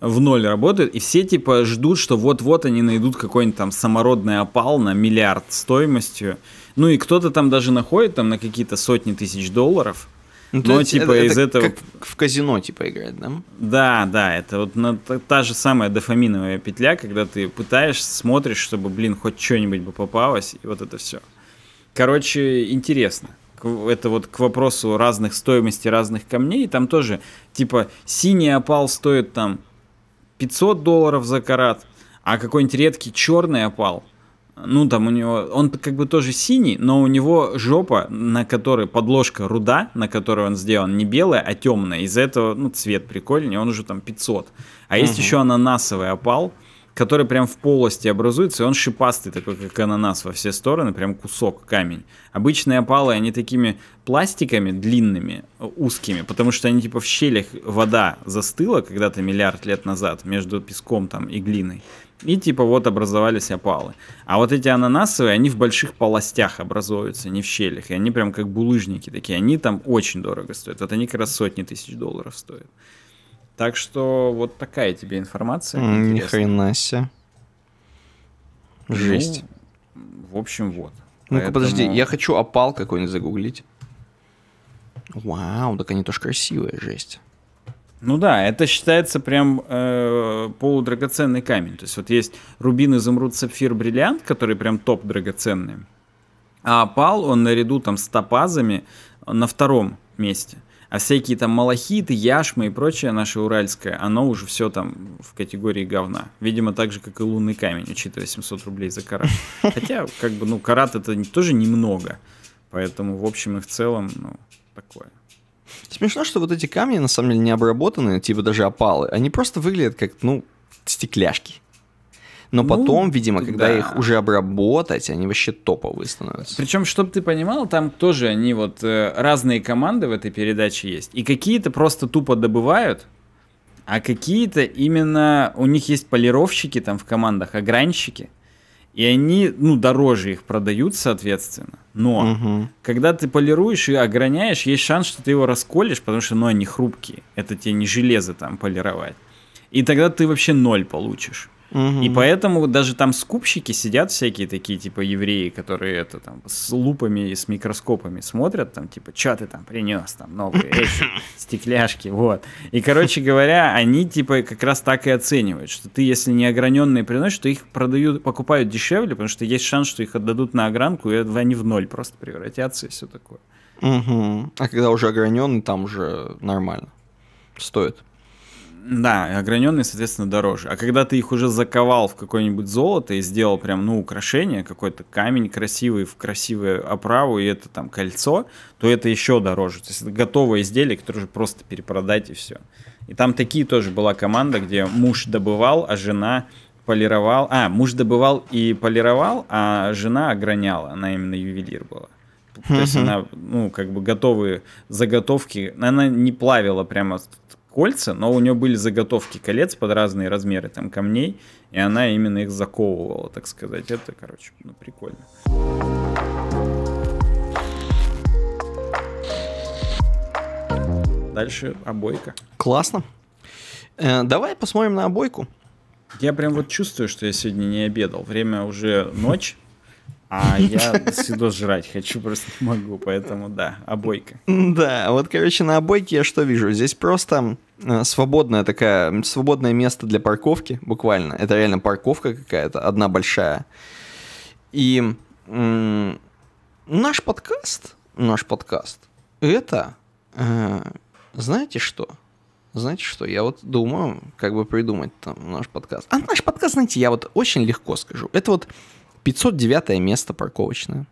[SPEAKER 1] в ноль работают, и все типа ждут, что вот-вот они найдут какой-нибудь там самородный опал на миллиард стоимостью, ну и кто-то там даже находит там на какие-то сотни тысяч долларов. Ну, но типа это, из это этого... Как
[SPEAKER 2] в казино типа играть, да?
[SPEAKER 1] Да, да, это вот на, та, та же самая дофаминовая петля, когда ты пытаешься, смотришь, чтобы, блин, хоть что-нибудь бы попалось, и вот это все. Короче, интересно. Это вот к вопросу разных стоимостей разных камней. Там тоже, типа, синий опал стоит там 500 долларов за карат, а какой-нибудь редкий черный опал ну там у него, он как бы тоже синий, но у него жопа, на которой подложка руда, на которой он сделан, не белая, а темная. Из-за этого, ну, цвет прикольнее, он уже там 500. А угу. есть еще ананасовый опал, который прям в полости образуется, и он шипастый такой, как ананас во все стороны, прям кусок, камень. Обычные опалы, они такими пластиками длинными, узкими, потому что они типа в щелях вода застыла когда-то миллиард лет назад между песком там и глиной. И типа вот образовались опалы. А вот эти ананасовые, они в больших полостях образуются, не в щелях. И они прям как булыжники такие. Они там очень дорого стоят. Вот они как раз сотни тысяч долларов стоят. Так что вот такая тебе информация.
[SPEAKER 2] Ни хрена себе.
[SPEAKER 1] Ну, Жесть. Ну, в общем, вот.
[SPEAKER 2] Ну-ка, Поэтому... подожди, я хочу опал какой-нибудь загуглить. Вау, так они тоже красивые, жесть.
[SPEAKER 1] Ну да, это считается прям э, полудрагоценный камень. То есть вот есть рубин, изумруд, сапфир, бриллиант, который прям топ драгоценный. А опал, он наряду там с топазами на втором месте. А всякие там малахиты, яшмы и прочее наше уральское, оно уже все там в категории говна. Видимо, так же, как и лунный камень, учитывая 700 рублей за карат. Хотя, как бы, ну, карат это тоже немного. Поэтому, в общем и в целом, ну, такое.
[SPEAKER 2] Смешно, что вот эти камни, на самом деле, не обработанные, типа даже опалы, они просто выглядят как, ну, стекляшки. Но ну, потом, видимо, когда да. их уже обработать, они вообще топовые становятся.
[SPEAKER 1] Причем, чтобы ты понимал, там тоже они вот э, разные команды в этой передаче есть. И какие-то просто тупо добывают, а какие-то именно у них есть полировщики там в командах, огранщики. И они, ну, дороже их продают, соответственно. Но угу. когда ты полируешь и ограняешь, есть шанс, что ты его расколешь, потому что, ну, они хрупкие. Это тебе не железо там полировать. И тогда ты вообще ноль получишь. Угу. И поэтому даже там скупщики сидят всякие такие, типа евреи, которые это там с лупами и с микроскопами смотрят, там, типа, что ты там принес, там, новые эти стекляшки, вот. И, короче говоря, они, типа, как раз так и оценивают, что ты, если не ограненные приносишь, то их продают, покупают дешевле, потому что есть шанс, что их отдадут на огранку, и они в ноль просто превратятся и все такое.
[SPEAKER 2] Угу. А когда уже ограненный, там уже нормально. Стоит.
[SPEAKER 1] Да, ограненные, соответственно, дороже. А когда ты их уже заковал в какое-нибудь золото и сделал прям, ну, украшение, какой-то камень красивый в красивую оправу, и это там кольцо, то это еще дороже. То есть это готовое изделие, которое уже просто перепродать и все. И там такие тоже была команда, где муж добывал, а жена полировал. А, муж добывал и полировал, а жена ограняла. Она именно ювелир была. То есть она, ну, как бы готовые заготовки, она не плавила прямо кольца, но у нее были заготовки колец под разные размеры там камней, и она именно их заковывала, так сказать. Это, короче, ну, прикольно. Дальше обойка.
[SPEAKER 2] Классно. Э, давай посмотрим на обойку.
[SPEAKER 1] Я прям вот чувствую, что я сегодня не обедал. Время уже ночь. А я всегда жрать хочу, просто не могу, поэтому да, обойка.
[SPEAKER 2] Да, вот, короче, на обойке я что вижу? Здесь просто э, свободная такая, свободное место для парковки, буквально. Это реально парковка какая-то, одна большая. И, наш подкаст, наш подкаст, это, э, знаете что? Знаете что, я вот думаю, как бы придумать там наш подкаст. А наш подкаст, знаете, я вот очень легко скажу. Это вот 509 место парковочное.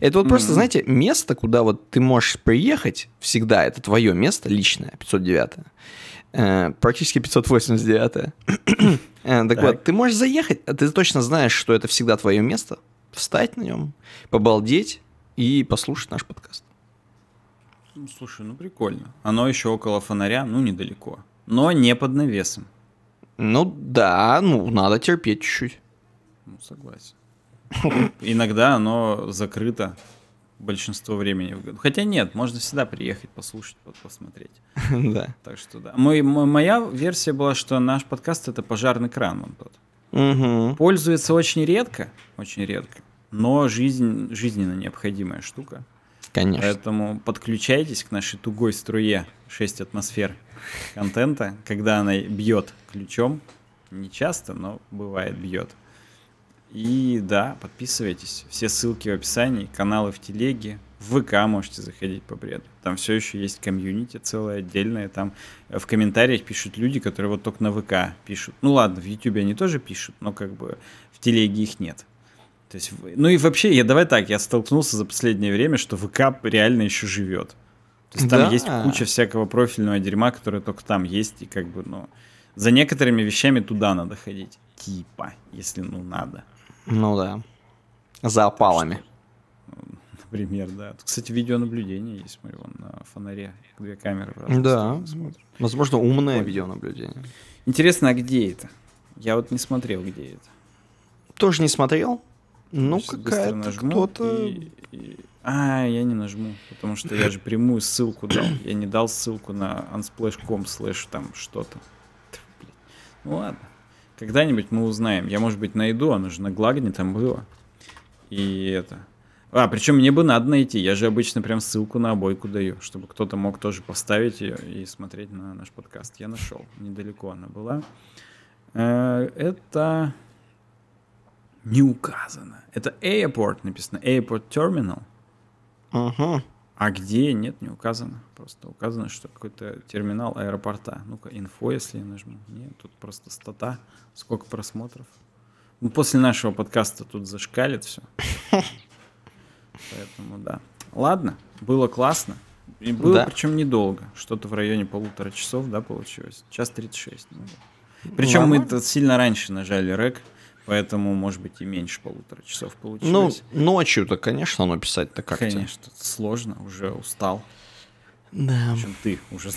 [SPEAKER 2] Это вот mm-hmm. просто, знаете, место, куда вот ты можешь приехать всегда, это твое место личное, 509 э, практически 589 э, так, так вот, ты можешь заехать, а ты точно знаешь, что это всегда твое место, встать на нем, побалдеть и послушать наш подкаст.
[SPEAKER 1] Ну, слушай, ну прикольно. Оно еще около фонаря, ну недалеко. Но не под навесом.
[SPEAKER 2] Ну да, ну надо терпеть чуть-чуть.
[SPEAKER 1] Ну, согласен. Иногда оно закрыто большинство времени в году. Хотя нет, можно всегда приехать, послушать, посмотреть.
[SPEAKER 2] Да.
[SPEAKER 1] Так что да. Мой, моя версия была, что наш подкаст это пожарный кран вон тот.
[SPEAKER 2] Угу.
[SPEAKER 1] Пользуется очень редко, очень редко, но жизнь, жизненно необходимая штука.
[SPEAKER 2] Конечно.
[SPEAKER 1] Поэтому подключайтесь к нашей тугой струе 6 атмосфер контента, когда она бьет ключом. Не часто, но бывает бьет. И да, подписывайтесь. Все ссылки в описании, каналы в телеге, в ВК можете заходить по бреду. Там все еще есть комьюнити целое отдельное. Там в комментариях пишут люди, которые вот только на ВК пишут. Ну ладно, в Ютубе они тоже пишут, но как бы в телеге их нет. То есть, ну и вообще, я давай так, я столкнулся за последнее время, что ВК реально еще живет. То есть там да. есть куча всякого профильного дерьма, которое только там есть, и как бы, ну, за некоторыми вещами туда надо ходить. Типа, если, ну, надо.
[SPEAKER 2] Ну да. За опалами.
[SPEAKER 1] Например, да. Тут, кстати, видеонаблюдение есть, смотри, вон на фонаре. Две камеры.
[SPEAKER 2] Да. Возможно, умное видеонаблюдение.
[SPEAKER 1] Интересно, а где это? Я вот не смотрел, где это.
[SPEAKER 2] Тоже не смотрел? Ну, какая-то кто-то... И,
[SPEAKER 1] и... А, я не нажму, потому что я же прямую ссылку дал. Я не дал ссылку на unsplash.com слэш там что-то. Ну ладно. Когда-нибудь мы узнаем. Я, может быть, найду, оно же на Глагне там было. И это... А, причем мне бы надо найти. Я же обычно прям ссылку на обойку даю, чтобы кто-то мог тоже поставить ее и смотреть на наш подкаст. Я нашел. Недалеко она была. Э, это не указано. Это airport написано. Airport terminal.
[SPEAKER 2] Ага.
[SPEAKER 1] А где? Нет, не указано. Просто указано, что какой-то терминал аэропорта. Ну-ка, инфо, если я нажму. Нет, тут просто стата. Сколько просмотров. Ну, после нашего подкаста тут зашкалит все. Поэтому да. Ладно, было классно. И было да. причем недолго. Что-то в районе полутора часов, да, получилось. Час 36. Ну, да. Причем мы сильно раньше нажали рек. Поэтому, может быть, и меньше полутора часов получилось.
[SPEAKER 2] Ну, ночью-то, конечно, оно писать-то как-то.
[SPEAKER 1] Конечно, сложно, уже устал.
[SPEAKER 2] Да.
[SPEAKER 1] Причем ты уже.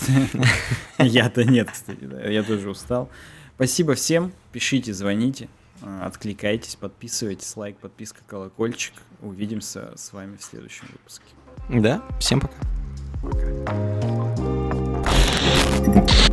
[SPEAKER 1] Я-то нет, кстати, да. Я тоже устал. Спасибо всем. Пишите, звоните, а, откликайтесь, подписывайтесь. Лайк, подписка, колокольчик. Увидимся с вами в следующем выпуске.
[SPEAKER 2] Да, всем пока.
[SPEAKER 1] Пока.